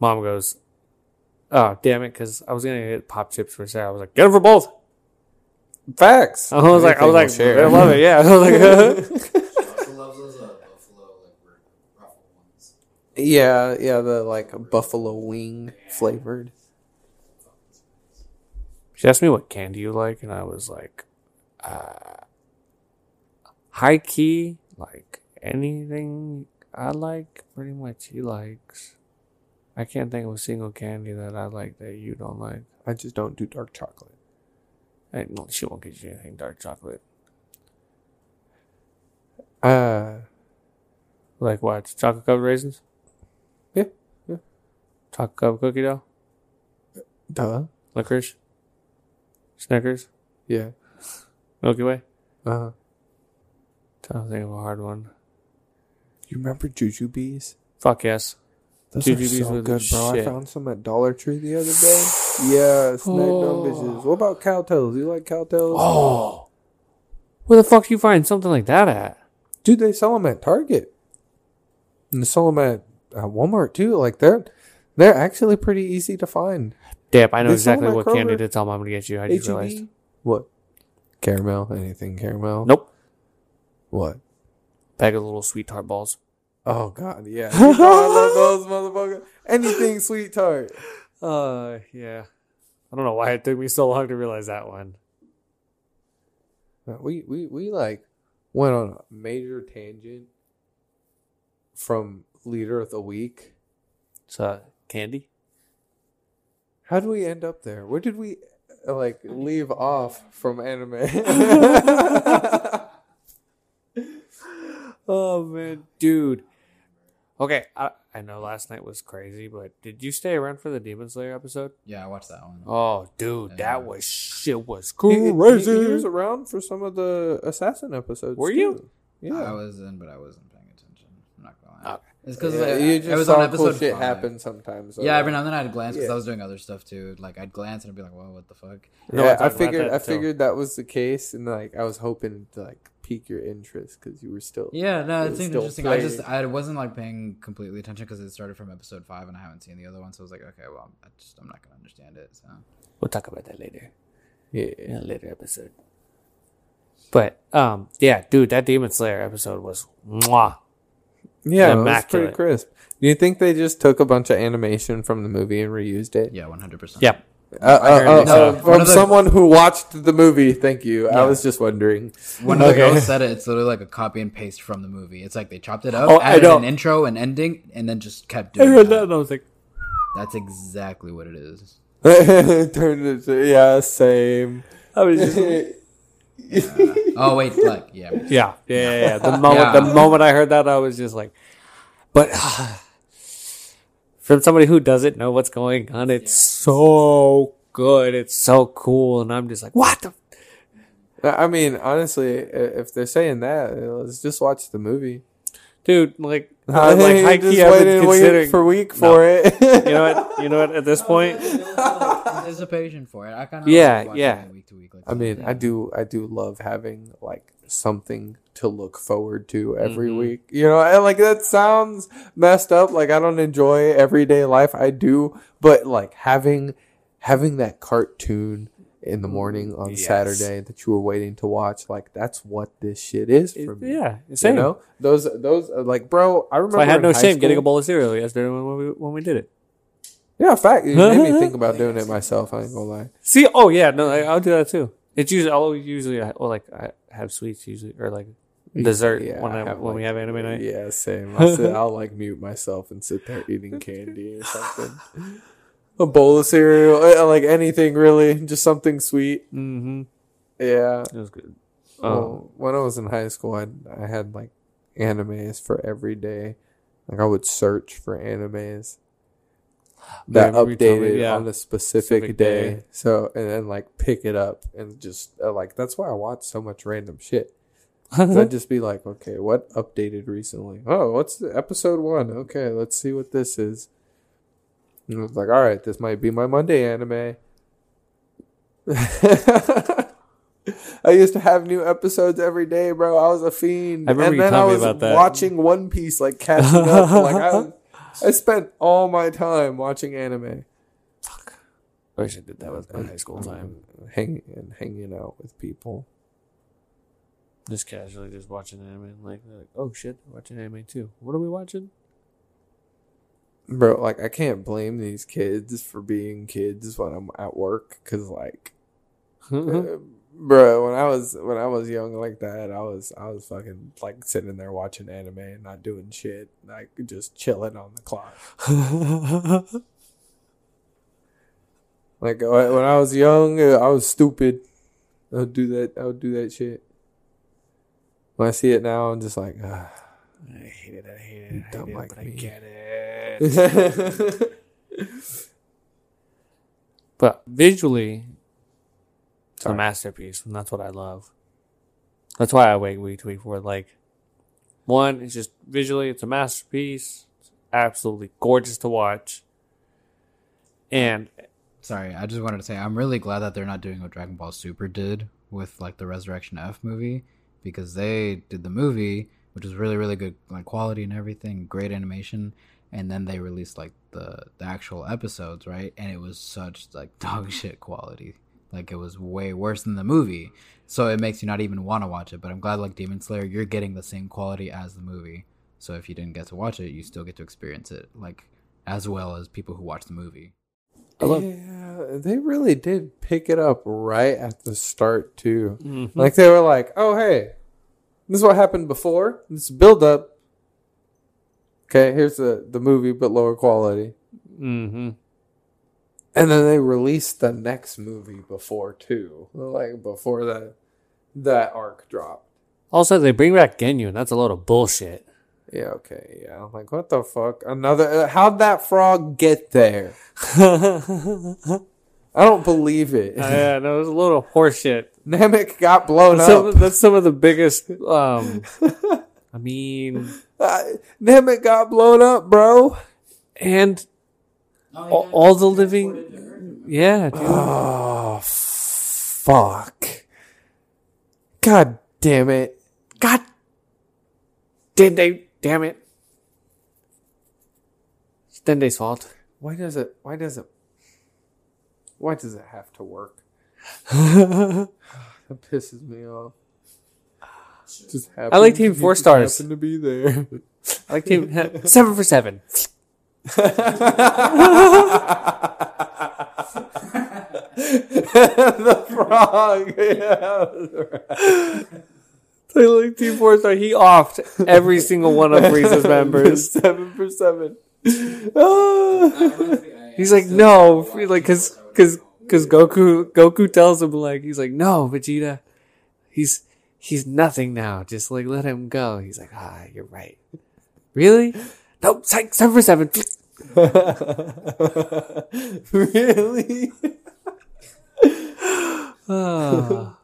mom goes, "Oh damn it!" Because I was gonna get pop chips for Sarah. I was like, "Get them for both." Facts. I was like, I was like, Anything we'll I love it. Yeah, I was like, loves buffalo like yeah, yeah. The like buffalo wing flavored. she asked me what candy you like, and I was like, uh, high key, like anything I like, pretty much he likes. I can't think of a single candy that I like that you don't like. I just don't do dark chocolate. I, no, she won't get you anything dark chocolate. Uh, Like what? Chocolate covered raisins? Yeah, yeah. Chocolate covered cookie dough? duh. Licorice? Snickers? Yeah. Milky Way? Uh, huh. Trying to think of a hard one. you remember Jujubes? Fuck yes. Those Jujubes are so good, bro. I found some at Dollar Tree the other day. Yeah, snack Oh. bitches. What about Cow Tales? You like Cow Tales? Oh! Where the fuck you find something like that at? Dude, they sell them at Target. And they sell them at, at Walmart too. Like they're they're actually pretty easy to find. Dap, I know They exactly what candy to tell mom to get you. I just realized. What? Caramel? Anything caramel? Nope. What? Bag of little sweet tart balls. Oh god, yeah. You know I love those motherfuckers. Anything sweet tart. Uh, yeah. I don't know why it took me so long to realize that one. Uh, We we we like went on a major tangent from leader of the week. It's uh, candy. How did we end up there? Where did we uh, like leave off from anime? Oh man, dude. Okay, I, I know last night was crazy, but did you stay around for the Demon Slayer episode? Yeah, I watched that one. Oh, dude, Yeah. that was shit was He- he- crazy. He, was around for some of the assassin episodes. Were you? too. Yeah. I was in, but I wasn't paying attention. I'm not gonna lie. Okay. It's because Yeah, it, you it was saw on cool episode shit five. happen sometimes. so, Yeah, every now and then I'd glance because Yeah. I was doing other stuff too. Like I'd glance and I'd be like, "Whoa, what the fuck?" No, yeah, I I talked about figured. that I too. figured that was the case, and like I was hoping to like pique your interest because you were still Yeah, no, it It's seemed still interesting. I just playing. I wasn't like paying completely attention because it started from episode five and I haven't seen the other one, so I was like, okay, well, I just I'm not gonna understand it. So We'll talk about that later yeah. in a later episode. But um, yeah, dude, that Demon Slayer episode was mwah. Yeah, it was Immaculate. pretty crisp. Do you think they just took a bunch of animation from the movie and reused it? yeah, one hundred percent. Yep. Uh, uh, uh, uh, from the- someone who watched the movie. Thank you. I was just wondering. One of the Okay. girls said it. It's literally like a copy and paste from the movie. It's like they chopped it up, Oh, I added an intro and ending, and then just kept doing. I doing heard that that. and I was like, That's exactly what it is. Turned into yeah, same. I was just, Oh wait, like yeah, yeah, yeah, yeah, yeah. The moment, Yeah. the moment I heard that, I was just like, but from somebody who doesn't know what's going on, it's so good. It's so cool, and I'm just like, what the. I mean, honestly, if they're saying that, let's just watch the movie. Dude, like, I'm like, You're high just key, I've been waiting week considering. for week for it. you know what? You know what? At this point, anticipation for it. I kind of Yeah, yeah. week to week. Like I mean, yeah. I do, I do love having like something to look forward to every Mhm. week. You know, and like that sounds messed up. Like I don't enjoy everyday life. I do, but like having having that cartoon in the morning on Yes. Saturday that you were waiting to watch, like that's what this shit is for me. yeah, You same. know, those those uh, like, bro. I remember So I had no shame getting a bowl of cereal yesterday when we when we did it. Yeah, fact. You made me think about doing it myself. I ain't gonna lie. See, oh yeah, no, I, I'll do that too. It's usually I'll usually or like I have sweets usually or like dessert Yeah, when I, have, when we have anime night. Yeah, same. I'll, sit, I'll like mute myself and sit there eating candy or something. A bowl of cereal, uh, like anything really, just something sweet. Mm-hmm. Yeah. It was good. Um, Well, when I was in high school, I I had like animes for every day. Like I would search for animes that told me, updated yeah. on a specific, Specific day. day. So and then like pick it up and just uh, like that's why I watch so much random shit. I'd just be like, okay, what updated recently? Oh, what's the episode one? Okay, let's see what this is. And I was like, all right, this might be my Monday anime. I used to have new episodes every day, bro. I was a fiend. And then I was watching One Piece, like catching up. like I, I spent all my time watching anime, I wish I did that with my high school time. hanging and hanging out with people. Just casually, just watching anime. and Like, like, oh shit, watching anime too. What are we watching? Bro, like I can't blame these kids for being kids when I'm at work because like Uh, bro, when I was when I was young like that, I was I was fucking like sitting there watching anime and not doing shit, like just chilling on the clock. Like when I was young, I was stupid. I would do that. I would do that shit. When I see it now, I'm just like, ah. I hate it. I hate it. I don't hate like it, but me. I get it. But visually, it's Sorry. a masterpiece, and that's what I love. That's why I wait week to week for it. Like, one, it's just visually, it's a masterpiece. It's absolutely gorgeous to watch. And Sorry, I just wanted to say I'm really glad that they're not doing what Dragon Ball Super did with like the Resurrection F movie because they did the movie, which was really really good, like quality and everything, great animation, and then they released like the the actual episodes, right? And it was such like dog shit quality, like it was way worse than the movie. So it makes you not even want to watch it. But I'm glad like Demon Slayer, you're getting the same quality as the movie. So if you didn't get to watch it, you still get to experience it like as well as people who watch the movie. Love- they really did pick it up right at the start too. Mhm. Like they were like, "Oh hey, this is what happened before. This build up. Okay, here's the the movie, but lower quality." hmm And then they released the next movie before too, like before that that arc dropped. Also, they bring back Ginyu, and that's a load of bullshit. Yeah, okay, yeah. I'm like, what the fuck? Another? Uh, how'd that frog get there? I don't believe it. no, it was a load of horse. Namek got blown Some, up. that's some of the biggest. Um, I mean, Uh, Namek got blown up, bro. and all, all the living. Yeah, dude. Oh, fuck. God damn it. God. Did they? Damn it. It's Dende's fault. Why does it? Why does it? Why does it have to work? that pisses me off. Just I like Team Four Stars. Happen to be there. I like team seven for seven. the frog. Yeah. I like Team Four Star. He offed every single one of Frieza's members. Seven for seven. He's like, no, like, cause, cause, cause Goku, Goku tells him like, he's like, no, Vegeta, he's, he's nothing now. Just like let him go. He's like, ah, you're right. Really? Nope. Psych, seven for seven. really? oh.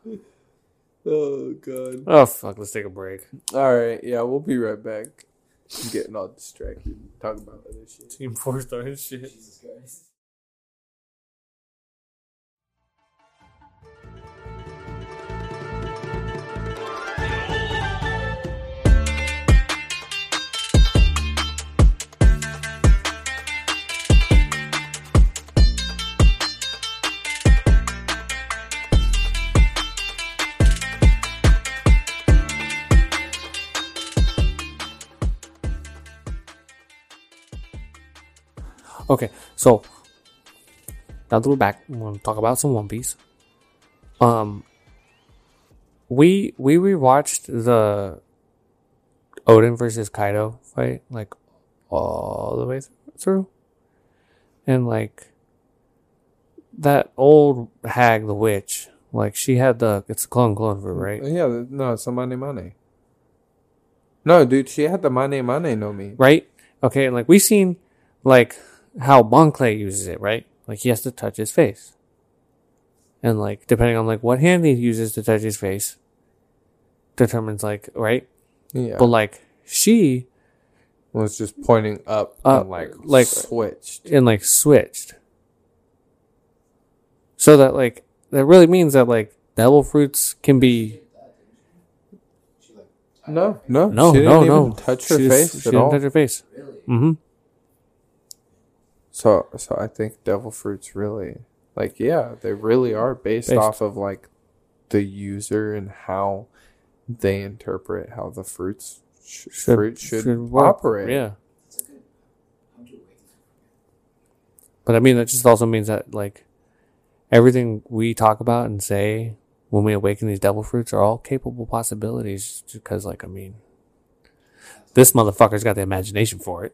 Oh god. oh fuck. Let's take a break. All right. Yeah, we'll be right back. I'm getting all distracted. Talking about other shit. Team Four Star and shit. Okay, so now that we're back, we're gonna talk about some One Piece. Um, we we rewatched the Oden versus Kaido fight like all the way through, and like that old hag, the witch, like she had the it's a clone clone for right, Yeah, no, it's a Mane Mane. No, dude, she had the Mane Mane no Mi. right? Okay, and like we seen like how Bon Clay uses it, right? Like he has to touch his face. And like depending on like what hand he uses to touch his face determines like right? Yeah, But like she was just pointing up, Up, and like like- switched. and like switched. So that like that really means that like devil fruits can be No, no, no she no didn't no even touch her She just- face she at didn't all. touch her face. Mm-hmm. So, so I think devil fruits really, like, yeah, they really are based, Based. off of like the user and how they interpret how the fruits sh- fruit should, operate. Yeah. But I mean, that just also means that like everything we talk about and say when we awaken these devil fruits are all capable possibilities. Because, like, I mean, this motherfucker's got the imagination for it.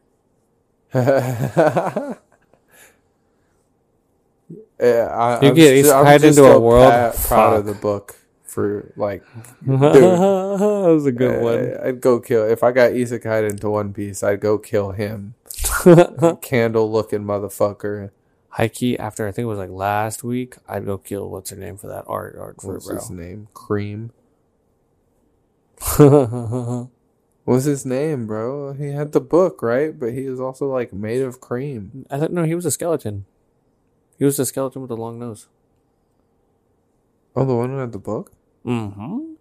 Yeah, I, You I'm get st- I'm isekai into a world? pa- proud of the book for like. that was a good one. uh, I'd go kill if I got isekai into One Piece. I'd go kill him, candle looking motherfucker. High key, after I think it was like last week, I'd go kill what's her name for that art art for What's it, his name? Cream. What's his name, bro? He had the book, right? But he was also like made of cream. I don't know. He was a skeleton. He was the skeleton with the long nose. Oh, the one who had the book? Mm-hmm.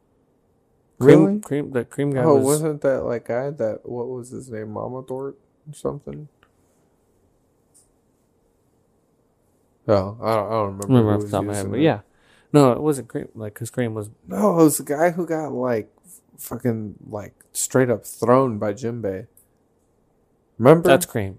Really? Cream, cream, that cream guy Oh, was. wasn't that like guy that what was his name? Mama Dort or something? Oh, I don't, I don't remember. Remember who off the was top of my head, using but yeah, no, it wasn't cream. Like, cause cream was No, it was the guy who got like fucking like straight up thrown by Jinbei. Remember? that's cream.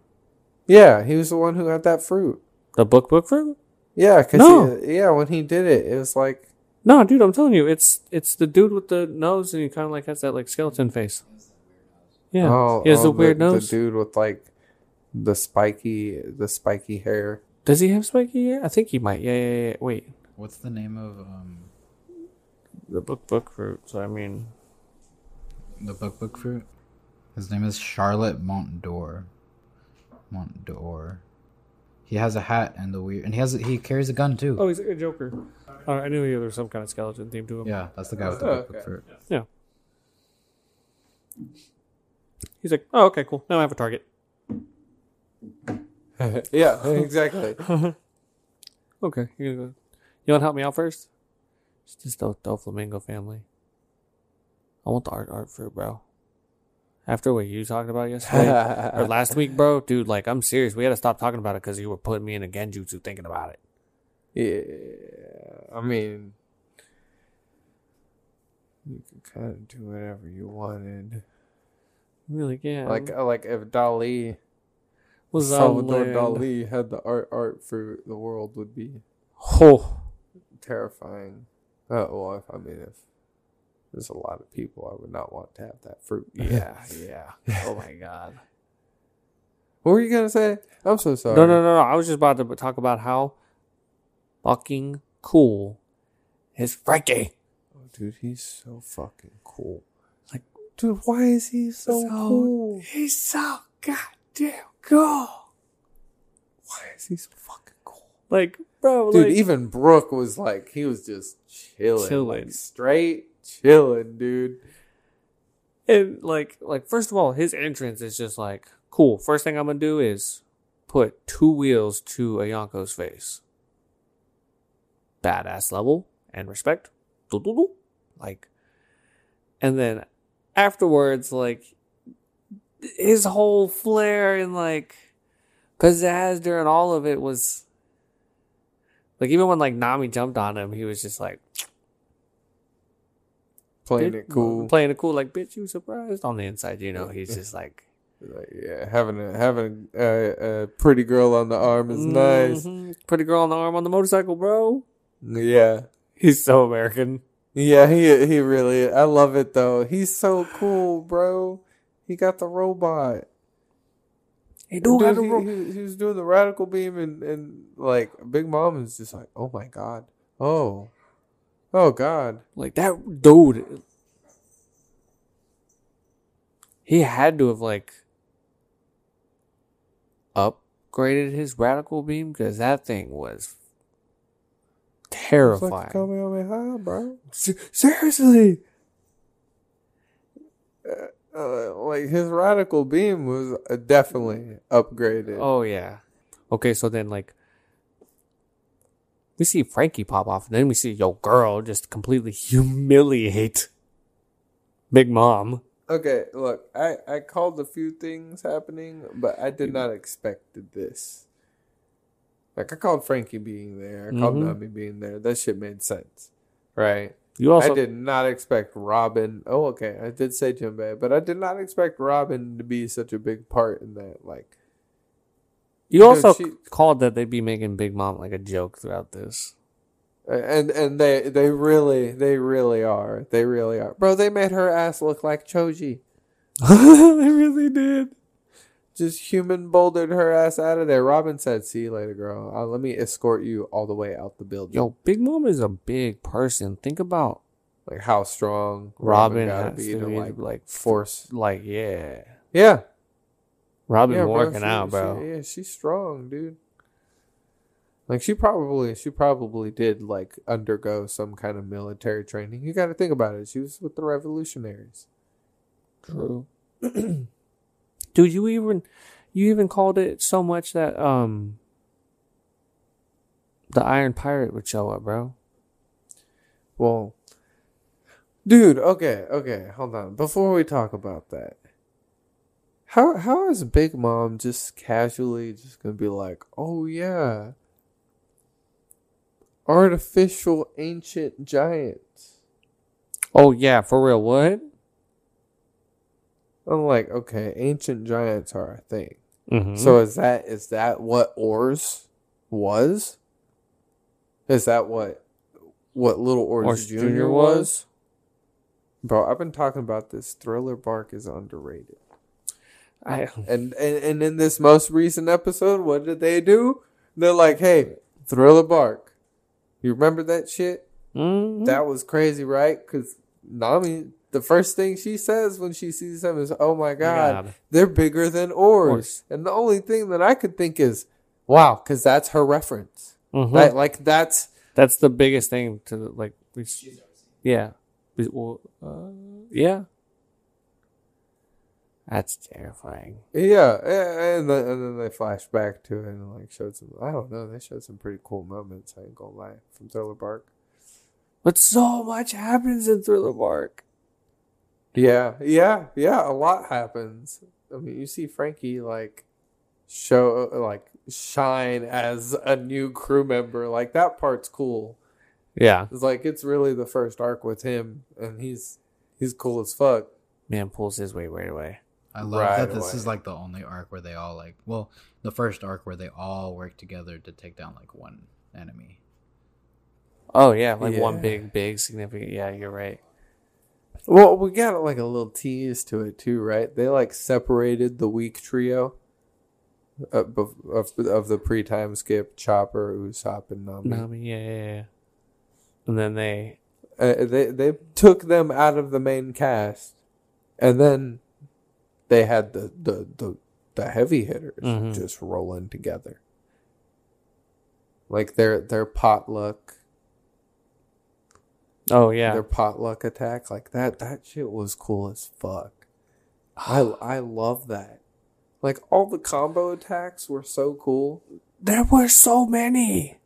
yeah, he was the one who had that fruit. The book book fruit? Yeah, cause No. he, yeah, when he did it, it was like No, dude, I'm telling you, it's it's the dude with the nose, and he kind of like has that like skeleton face. Yeah, oh, he has oh, the weird nose. The dude with like the spiky, the spiky hair. Does he have spiky hair? I think he might. Yeah, yeah, yeah. Wait, What's the name of um the book book fruit. So I mean, the book book fruit? His name is Charlotte Montdor. Montdor. He has a hat and the weird, and he has he carries a gun too. oh, he's like a Joker. Uh, I knew there was some kind of skeleton theme to him. Yeah, that's the guy with the Oh, book book okay. fruit. He's like, oh, okay, cool. Now I have a target. yeah, exactly. Okay, you gonna go? You want to help me out first? It's just the Doflamingo family. I want the art art fruit, bro. After what you talked about yesterday or last week, bro, dude, like I'm serious. We had to stop talking about it because you were putting me in a genjutsu thinking about it. Yeah, I mean, you can kind of do whatever you wanted. Really, yeah. Like, uh, like if Dali, was Salvador. Dali had the art art fruit, the world would be Oh, terrifying. Uh, well, if I mean, if there's a lot of people, I would not want to have that fruit. yeah, yeah. Oh my god. What were you gonna say? I'm so sorry. No, no, no, no. I was just about to talk about how fucking cool is Franky. Oh, dude, he's so fucking cool. Like- dude, why is he so, So- cool? He's so goddamn cool. Why is he so fucking cool? Like, bro, Dude, like, even Brook was like, he was just chilling, Chilling. like, straight chilling, dude. and like, like first of all, his entrance is just like cool. First thing I'm gonna do is put two wheels to a Yonko's face. Badass level and respect. Like, and then afterwards, like his whole flair and like pizzazz during all of it was like even when like Nami jumped on him, he was just like Playing bitch- it cool. playing it cool. Like bitch, you surprised on the inside, you know. He's just like Like, yeah, having a having a, a pretty girl on the arm is nice. Mhm. Pretty girl on the arm on the motorcycle, bro. Yeah, He's so American. yeah. He he really. I love it though. He's so cool, bro. He got the robot. He do he, ro- he, he was doing the radical beam and, and like Big Mom is just like, oh my god, oh, oh god. like that dude. He had to have like upgraded his radical beam because that thing was like terrifying. a Kamehameha, bro. Seriously, Uh, like his radical beam was uh, definitely upgraded. Oh yeah. Okay, so then like we see Franky pop off, and then we see yo girl just completely humiliate Big Mom. Okay, look, I I called a few things happening, but I did not expect this. Like I called Franky being there, I called Mhm. Nami being there. That shit made sense, right? You also I did not expect Robin. Oh, okay, I did say Jinbei, but I did not expect Robin to be such a big part in that. Like, you also she- called that they'd be making Big Mom like a joke throughout this. and and they they really they really are they really are, bro. They made her ass look like Choji. they really did. Just human bouldered her ass out of there. Robin said, "See you later, girl. Uh, let me escort you all the way out the building." Yo, Big Mom is a big person. Think about like how strong Robin, gotta has be to to be like like force. like yeah. Yeah, Robin yeah, bro, working she- out, she- bro. yeah, she's strong, dude. Like she probably she probably did like undergo some kind of military training. You got to think about it. She was with the revolutionaries. True. Dude, you even you even called it so much that um the Iron Pirate would show up, bro. Well, dude, okay, okay, hold on. Before we talk about that, how how is Big Mom just casually just gonna be like, oh yeah, artificial ancient giants? Oh yeah, for real, what? I'm like, okay, ancient giants are a thing. Mm-hmm. So is that is that what Oars was? Is that what what Little Oars, Oars Jr. Jr. was? was? Bro, I've been talking about this. Thriller Bark is underrated. I And, and and in this most recent episode, what did they do? They're like, "Hey, Thriller Bark, you remember that shit? Mhm. That was crazy, right?" Because Nami, the first thing she says when she sees them is, "Oh my god, God. they're bigger than oars." Oars. And the only thing that I could think is, "Wow," because that's her reference. Mhm. That like that's That's the biggest thing to like. We, yeah. We- well, uh, yeah. That's terrifying. yeah, and then, and then they flash back to it and like showed some. I don't know. They showed some pretty cool moments. I ain't gonna lie from Thriller Bark. But so much happens in Thriller Bark. Yeah, yeah, yeah. A lot happens. I mean, you see Franky like show like shine as a new crew member. Like that part's cool. Yeah, It's like it's really the first arc with him, and he's he's cool as fuck. man pulls his weight right away. I love Right that this away. is like the only arc where they all like well, the first arc where they all work together to take down like one enemy. Oh yeah, like one big, big significant. Yeah, you're right. Well, we got like a little tease to it too, right? They like separated the weak trio uh, bef- of of the pre time skip, Chopper, Usopp, and Nami. Nami, yeah, yeah, yeah. And then they, Uh, they they took them out of the main cast, and then they had the the the, the heavy hitters Mhm. just rolling together, like their their potluck oh yeah, their potluck attack like that. That shit was cool as fuck. I I love that. Like all the combo attacks were so cool. there were so many.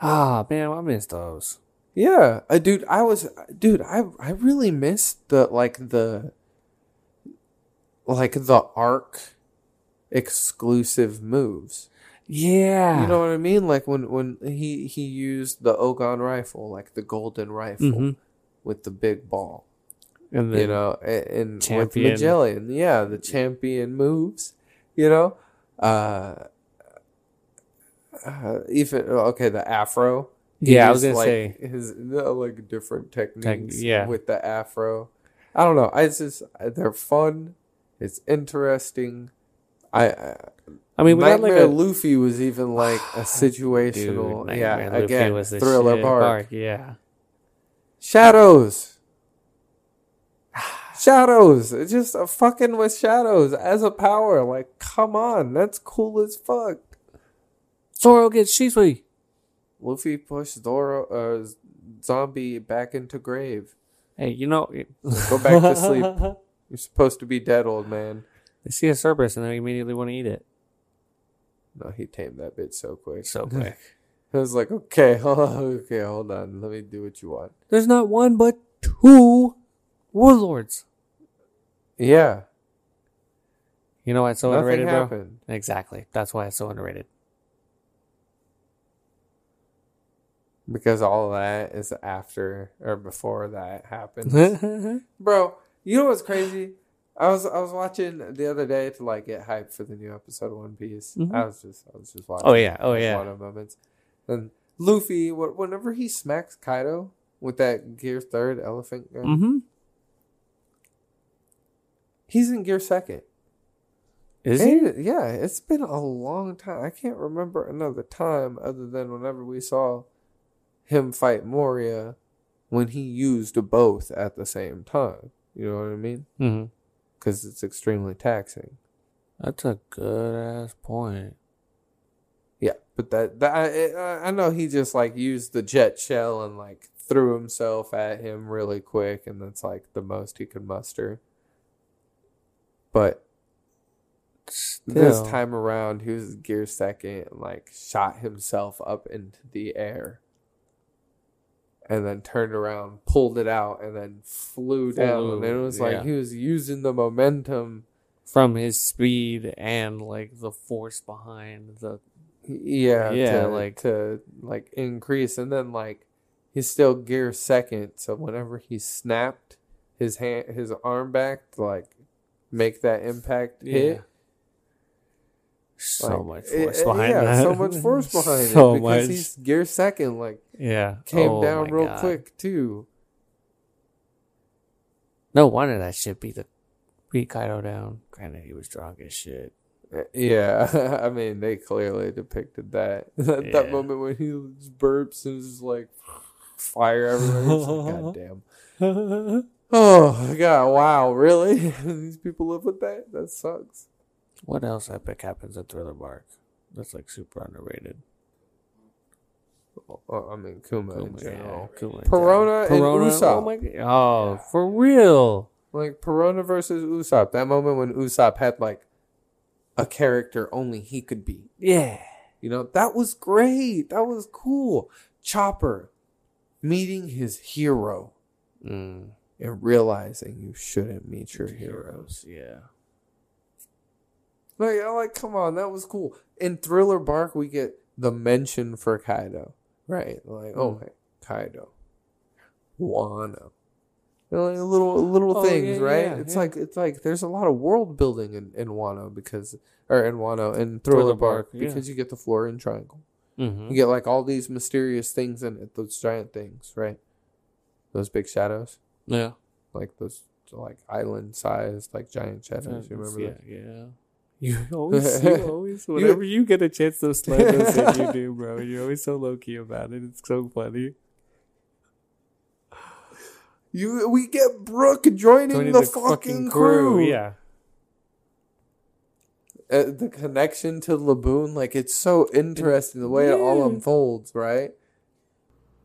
Ah man, I missed those. Yeah, uh, dude, I was, dude, I I really missed the like the like the arc exclusive moves. Yeah, You know what I mean? Like when when he he used the Ogon rifle, like the golden rifle Mhm. with the big ball. and then you know, and, and with champion. Magellan, yeah, the champion moves. You know, uh, uh even okay, the afro. He Yeah, I was gonna like, say- his like different techniques. yeah. with the afro. I don't know. I just they're fun. It's interesting. I, I I mean, Nightmare like a Luffy was even like a situational. Dude, yeah, Luffy again, thriller shit bark. Yeah, Shadows. Shadows. It's just a fucking with shadows as a power. Like, come on, that's cool as fuck. Zoro gets Shusui. Luffy pushed Zoro, uh, zombie back into grave. Hey, you know, Go back to sleep. You're supposed to be dead, old man. They see a Cerberus and they immediately want to eat it. No, he tamed that bitch so quick. So quick. I was like, okay, okay, hold on. Let me do what you want. There's not one but two warlords. Yeah, You know why it's so nothing underrated, bro? Exactly. That's why it's so underrated. Because all of that is after or before that happens. Bro, you know what's crazy? I was I was watching the other day to like get hyped for the new episode of One Piece. Mhm. I was just I was just watching. Oh, yeah. Oh, yeah. One of moments. And Luffy, wh- whenever he smacks Kaido with that Gear Third elephant gun, mm-hmm. he's in Gear Second. Is he? And, yeah, it's been a long time. I can't remember another time other than whenever we saw him fight Moria when he used both at the same time. You know what I mean? Mm-hmm. Because it's extremely taxing. That's a good ass point. Yeah, but that, that I, I- I know he just like used the jet shell and like threw himself at him really quick, and that's like the most he could muster. But this time around, he was gear second and like shot himself up into the air. And then turned around, pulled it out, and then flew down. Flew, and it was like yeah. he was using the momentum. from his speed and like the force behind the Yeah, Yeah, to, like- to like increase, and then like he's still gear second. So whenever he snapped his hand, his arm back to like make that impact hit, so like, much it- force it- behind yeah, that. so much force behind so it because much. he's gear second. Like yeah, came Oh down real God. quick too. No wonder that shit beat the beat Kaido down. Granted, he was drunk as shit. Uh, Yeah, I mean they clearly depicted that that, that moment when he burps and just like fire everywhere. It's like, God damn. Oh god! Wow, really? These people live with that? That sucks. What else epic happens at Thriller Bark? That's like super underrated. Well, I mean, Kuma, in Kuma, general. yeah, Kuma in Perona general. and Perona, Usopp. Oh my god! Oh, for real? Like Perona versus Usopp. That moment when Usopp had like a character only he could be. Yeah. You know, that was great. That was cool. Chopper meeting his hero Mm. and realizing you shouldn't meet your heroes. Yeah. Like, I'm like, come on, that was cool. In Thriller Bark, we get the mention for Kaido, right? Like, oh, Mm. hey, Kaido, Wano, You know, like little little Oh, things, yeah, right? yeah, it's yeah. like it's like there's a lot of world building in in Wano because, or in Wano in Thriller, Thriller Bark, because you get the Florian Triangle. Mm-hmm. You get like all these mysterious things in it, those giant things, right? Those big shadows, Yeah. like those like island sized, like giant shadows. You remember yeah, that? yeah. You always, you always, whenever you get a chance to slide those in, you do, bro. You're always so low key about it. It's so funny. You we get Brook joining, Joining the, fucking, crew. Yeah. Uh, the connection to Laboon, like it's so interesting the way it all unfolds, right?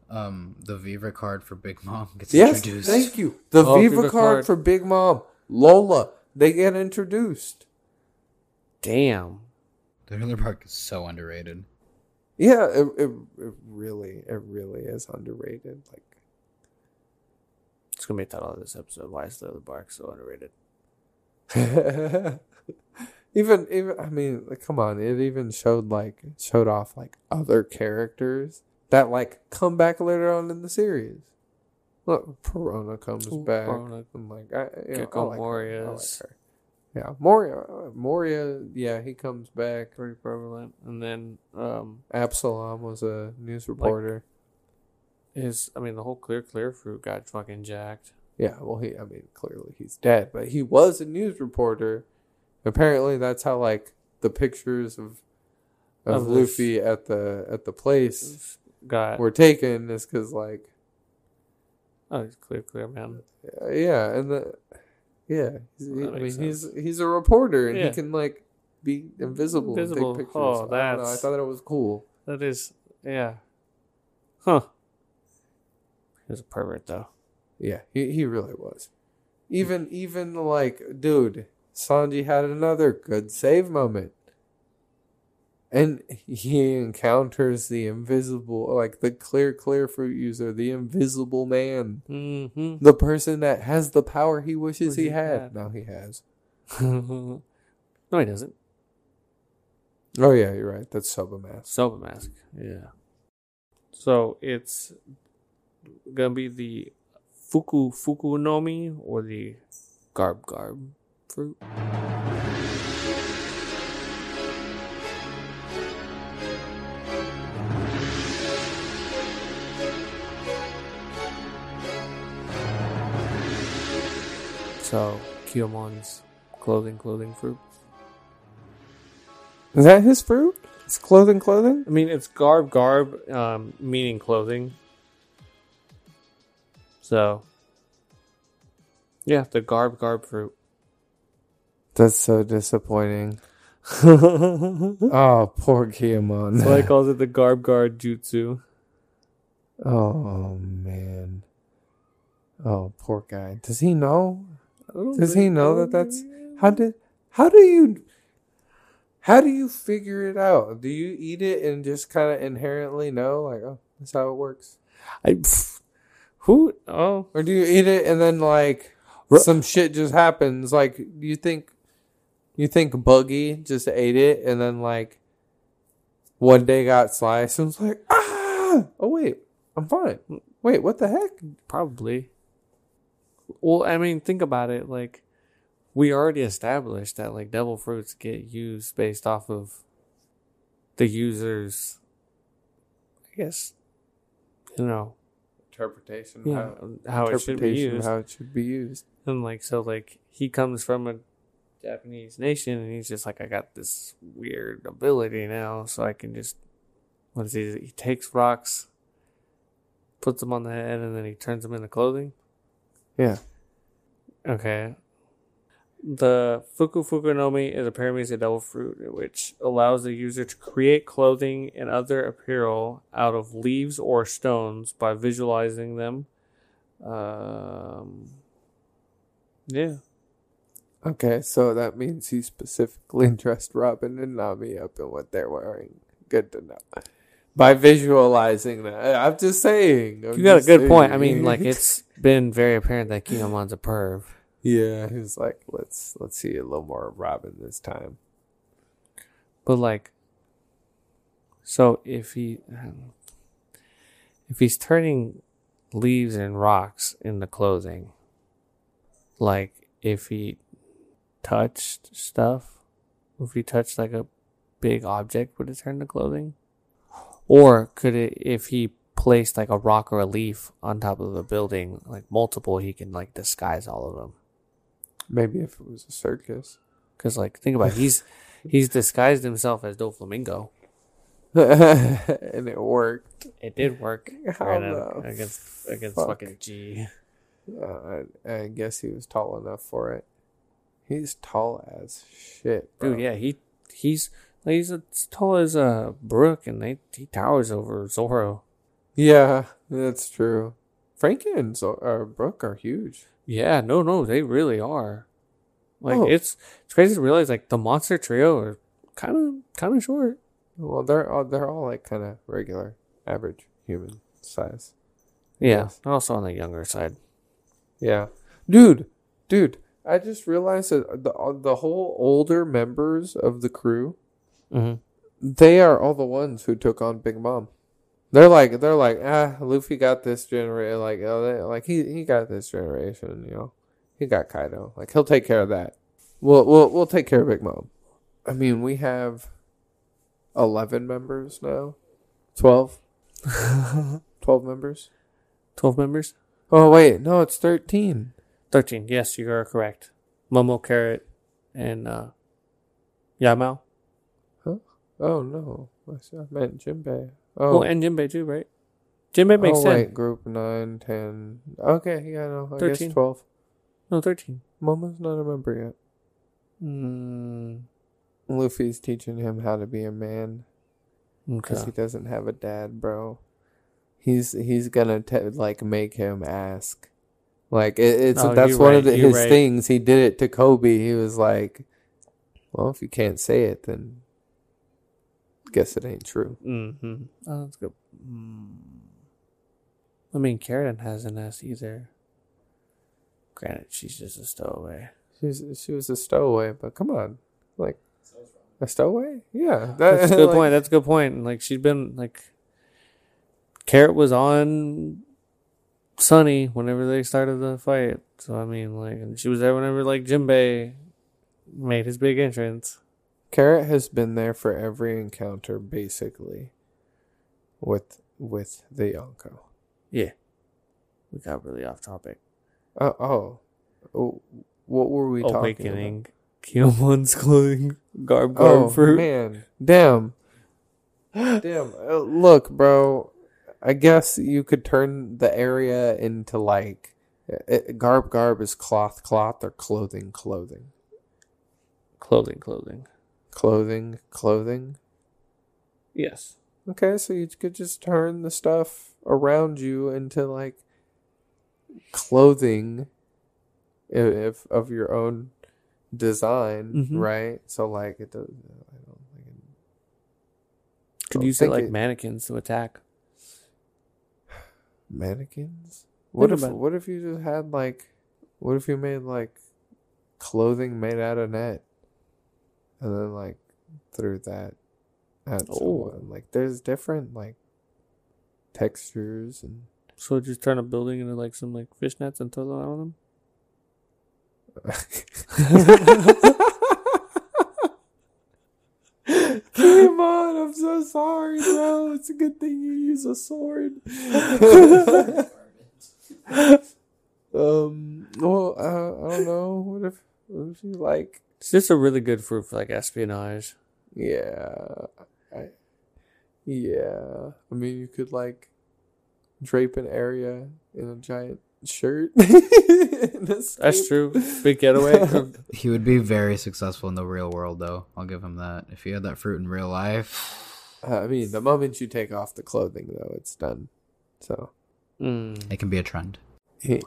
Um, the Viva card for Big Mom gets Yes, introduced. thank you. The Oh, Viva, Viva card, card. for Big Mom, Lola, they get introduced. Damn. The Thriller Bark is so underrated. Yeah, it, it it really it really is underrated. Like It's gonna be the title of this episode. Why is the other bark so underrated? even even I mean, like, come on, it even showed like showed off like other characters that like come back later on in the series. Look, Perona comes Ooh, back. Perona. I'm like, I, you know, I like her. I like her. Yeah, Moria, Moria, yeah, he comes back. Pretty prevalent. And then um Absalom was a news reporter. his I mean the whole clear clear fruit got fucking jacked. yeah, well, he, I mean, clearly he's dead, but he was a news reporter. Apparently, that's how like the pictures of of, Of Luffy at the at the place Got were taken is because like oh he's clear clear man. uh, yeah, and the yeah, he's, Well, that I mean makes he's he's a reporter and Yeah. he can like be invisible, Invisible. and take pictures. Oh, I don't know, I that's- thought that was cool. That is yeah. Huh. He was a pervert though. Yeah, he he really was. Even even like dude, Sanji had another good save moment. And he encounters the invisible like the clear clear fruit user, the invisible man. Mm-hmm. The person that has the power he wishes he he had. had. Now he has. no, he doesn't. Oh yeah, you're right. That's. Soba mask. Yeah. So it's gonna be the Fuku Fuku no Mi or the Garb Garb fruit. So Kinemon's clothing, clothing fruit. Is that his fruit? It's clothing clothing? I mean, it's garb garb, um, meaning clothing. So, yeah, the garb garb fruit. That's so disappointing. Oh, poor Kiyomon. I calls it the garb guard jutsu. oh man. Oh, poor guy. Does he know? Does he know that that's how did how do you how do you figure it out? Do you eat it and just kind of inherently know like oh that's how it works, I, pff, who? Oh, or do you eat it and then like some shit just happens? Like you think you think Buggy just ate it and then like one day got sliced and was like ah oh wait I'm fine wait what the heck probably. Well, I mean, think about it. Like, we already established that like devil fruits get used based off of the user's, I guess, you know, interpretation yeah, how, how it should be used. how it should be used And like so like he comes from a Japanese nation and he's just like I got this weird ability now so I can just what is he he takes rocks puts them on the head and then he turns them into clothing. Yeah Okay. The Fuku Fukunomi is a Paramecia devil fruit which allows the user to create clothing and other apparel out of leaves or stones by visualizing them. Um yeah. Okay, so that means he specifically dressed Robin and Nami up in what they're wearing. Good to know. By visualizing that. I'm just saying. I'm You got a good point. I mean, like it's been very apparent that Kinemon's a perv. yeah, he's like, let's let's see a little more of Robin this time. But like, so if he if he's turning leaves and rocks into clothing, like if he touched stuff, if he touched like a big object, would it turn to clothing? Or could it, if he placed like a rock or a leaf on top of a building, like multiple, he can like disguise all of them? Maybe if it was a circus. Because like, think about it, he's he's disguised himself as Doflamingo. and it worked. It did work How the against against fuck? fucking G. Uh, I, I guess he was tall enough for it. He's tall as shit, bro. Dude, yeah, he he's he's as tall as uh brook, and they he towers over Zoro. Yeah, that's true. Franky and uh, Brook are huge. Yeah, no, no, they really are. Like Oh. it's it's crazy to realize like the monster trio are kind of kind of short. Well, they're all, they're all like kind of regular, average human size. Yeah, Yes. also on the younger side. Yeah, dude, dude. I just realized that the the whole older members of the crew, Mm-hmm. they are all the ones who took on Big Mom. They're like they're like ah, Luffy got this generation. Like oh, they, like he he got this generation. You know, he got Kaido. Like he'll take care of that. We'll we'll we'll take care of Big Mom. I mean, we have eleven members now. 12? 12 members. Twelve members, Oh wait, no, it's thirteen. thirteen. Yes, you are correct. Momo, Carrot, and uh, Yamato. Oh no, I meant Jinbei. Oh, Oh, and Jinbei too, right? Jinbei makes oh wait, group nine, ten. Okay, yeah, no, I 13. guess twelve. No, thirteen. Momo's not a member yet. Mm, Luffy's teaching him how to be a man because okay. he doesn't have a dad, bro. He's he's gonna te- like make him ask. Like it, it's Oh, that's one right, of the, his right. things. He did it to Kobe. He was like, "Well, if you can't say it, then guess it ain't true." Mm-hmm. Oh, that's good. Mm. I mean, Karen hasn't asked either. Granted, she's just a stowaway. She's she was a stowaway, but come on, like a stowaway? Yeah, that- That's a good like- point. That's a good point. Like she's been like, Carrot was on Sunny whenever they started the fight. So I mean, like, and she was there whenever like Jinbei made his big entrance. Carrot has been there for every encounter, basically, with with the Yonko. Yeah, we got really off topic. Oh, oh, oh what were we talking about? Awakening, Kinemon's clothing, garb, oh, garb Oh fruit. man, damn, damn. Uh, look, bro. I guess you could turn the area into like it, garb. Garb is cloth, cloth, or clothing, clothing, Clothing, clothing. Clothing, clothing. Yes. Okay, so you could just turn the stuff around you into like clothing if of your own design, Mhm. right? So like it does I don't think it, Could use it think like mannequins to attack. mannequins. What if about what if you just had like what if you made like clothing made out of net and then like threw that at Oh. someone? Like there's different like textures and So just turn a building into like some like fishnets and throw them out on them. Come on, I'm so sorry, bro. It's a good thing you use a sword. um, well, uh, I don't know. What if, what if you like, It's just a really good fruit for like espionage. yeah, I, yeah. I mean, you could like drape an area in a giant shirt. That's true. Big getaway. He would be very successful in the real world, though. I'll give him that. If he had that fruit in real life, Uh, I mean, the moment you take off the clothing, though, it's done. So mm. it can be a trend.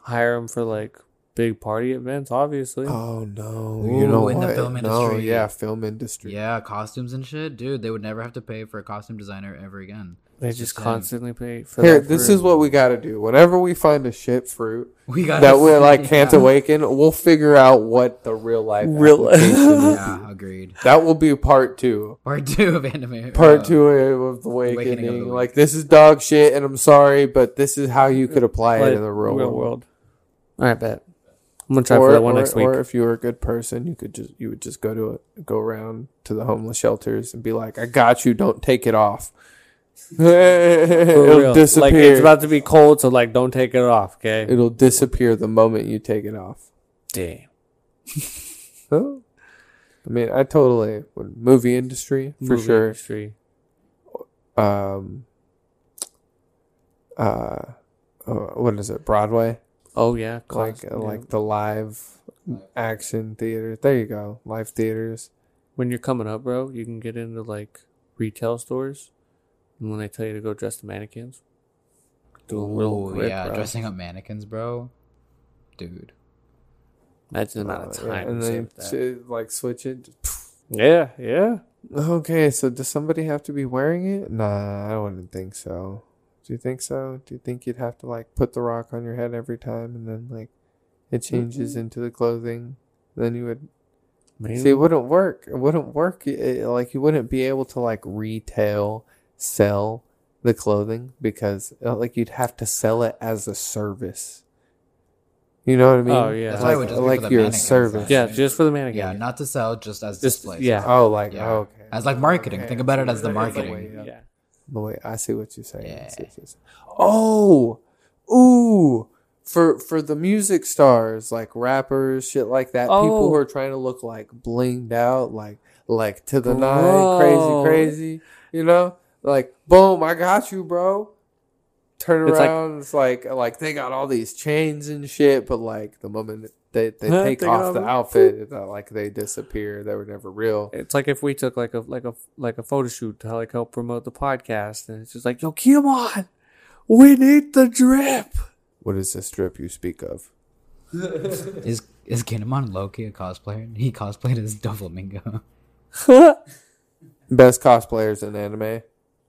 Hire him for like big party events, obviously. Oh no! Ooh, you know in the what? film No, industry. yeah, film industry. Yeah, costumes and shit, dude. They would never have to pay for a costume designer ever again. They just him. constantly pay for Here, this fruit. is what we got to do. Whenever we find a shit fruit We got that we like can't awaken, we'll figure out what the real life Real- application. Yeah, agreed. That will be part two. Part two of anime. Part uh, two of the Awakening awakening. of the like this is dog shit, and I'm sorry, but this is how you could apply Like, it in the real, world. All right, bet. I'm gonna try Or, for that one or, next week. or if you were a good person, you could just you would just go to it, go around to the homeless shelters and be like, "I got you. Don't take it off." It'll disappear. Like it's about to be cold, so like don't take it off, okay? It'll disappear the moment you take it off. Damn. Huh? I mean, I totally would. movie industry for Movie sure. industry. Um, uh, uh, what is it? Broadway, Oh yeah, like uh, yeah. like the live action theater. There you go, live theaters. when you're coming up, bro, you can get into like retail stores, and when they tell you to go dress the mannequins, do a little quick, yeah, bro. dressing up mannequins, bro. Dude. Imagine the amount of Uh, yeah, time. and then save with that. ch- like switch it. Yeah, yeah. Okay, so does somebody have to be wearing it? Nah, I wouldn't think so. Do you think so? Do you think you'd have to like put the rock on your head every time and then like it changes into the clothing? Then you would Maybe. see it wouldn't work. It wouldn't work. It- like you wouldn't be able to like retail sell the clothing because uh, like you'd have to sell it as a service. You know what I mean? Oh, yeah. That's why like, would just like for the your service. yeah, just for the mannequin. Yeah, not to sell, just as Just- displays. yeah. Oh, like Yeah. oh, okay. As like marketing. Okay, Think about it as the what you're marketing. Yeah. yeah. The way I see what you're saying. Yeah. what you're saying. Oh, ooh, for for the music stars like rappers, shit like that. People Oh. who are trying to look like blinged out, like like to the nine, crazy, crazy. You know, like boom, I got you, bro. Turn It's like- it's like like they got all these chains and shit, but like the moment they they Huh, take they off the outfit, it's not uh, like they disappear. They were never real. It's like if we took like a like a like a photo shoot to like help promote the podcast, and it's just like, yo, come on, we need the drip. What is this drip you speak of? Is is Kinemon Loki a cosplayer? He cosplayed as Doflamingo. Best cosplayers in anime.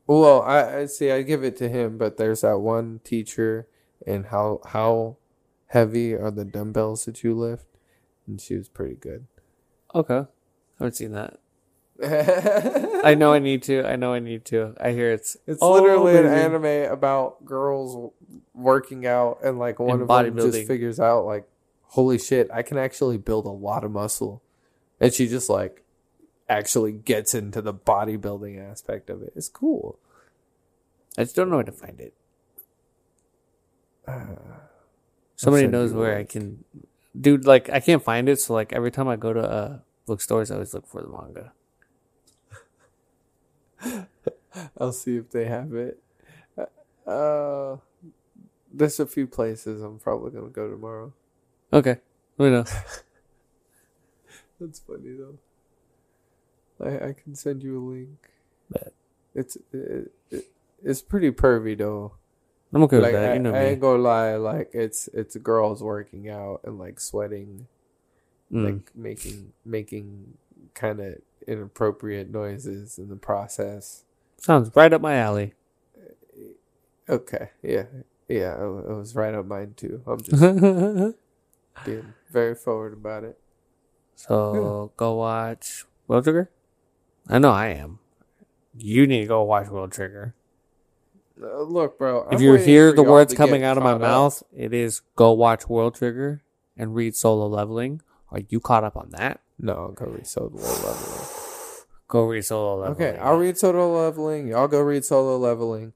Well, I, I see. I give it to him, but there's that one teacher, and how how heavy are the dumbbells that you lift? And she was pretty good. Okay, I haven't seen that. I know I need to. I know I need to. I hear it's oh, literally an anime about girls working out, and like one And of them just figures out like, holy shit, I can actually build a lot of muscle, and she just like actually gets into the bodybuilding aspect of it. It's cool. I just don't know where to find it. Uh, Somebody knows where I can, dude. Like I can't find it, so like every time I go to uh bookstores, I always look for the manga. I'll see if they have it. Uh, there's a few places I'm probably gonna go tomorrow. Okay, let me know. That's funny though. I I can send you a link. Bet. It's it, it, it's pretty pervy though. I'm okay like with that. I, You know I ain't gonna lie. Like it's it's girls working out and like sweating, Mm. like making making kind of inappropriate noises in the process. Sounds right up my alley. Okay, yeah, yeah, it, it was right up mine too. I'm just being very forward about it. so go watch World Trigger. I know I am. You need to go watch World Trigger. Uh, look, bro. if I'm you hear the words coming out of my up. mouth, it is go watch World Trigger and read Solo Leveling. Are you caught up on that? No, go read solo leveling. Go read Solo Leveling. Okay, I'll read solo leveling. Y'all go read solo leveling.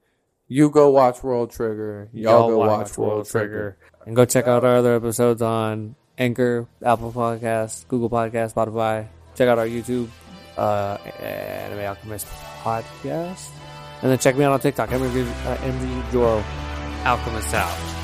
You go watch World Trigger. Y'all, go watch, World Trigger. And go check out our other episodes on Anchor, Apple Podcasts, Google Podcasts, Spotify. Check out our YouTube, uh, Anime Alchemist Podcast. And then check me out on TikTok, MG, uh, MV Joro Alchemist out.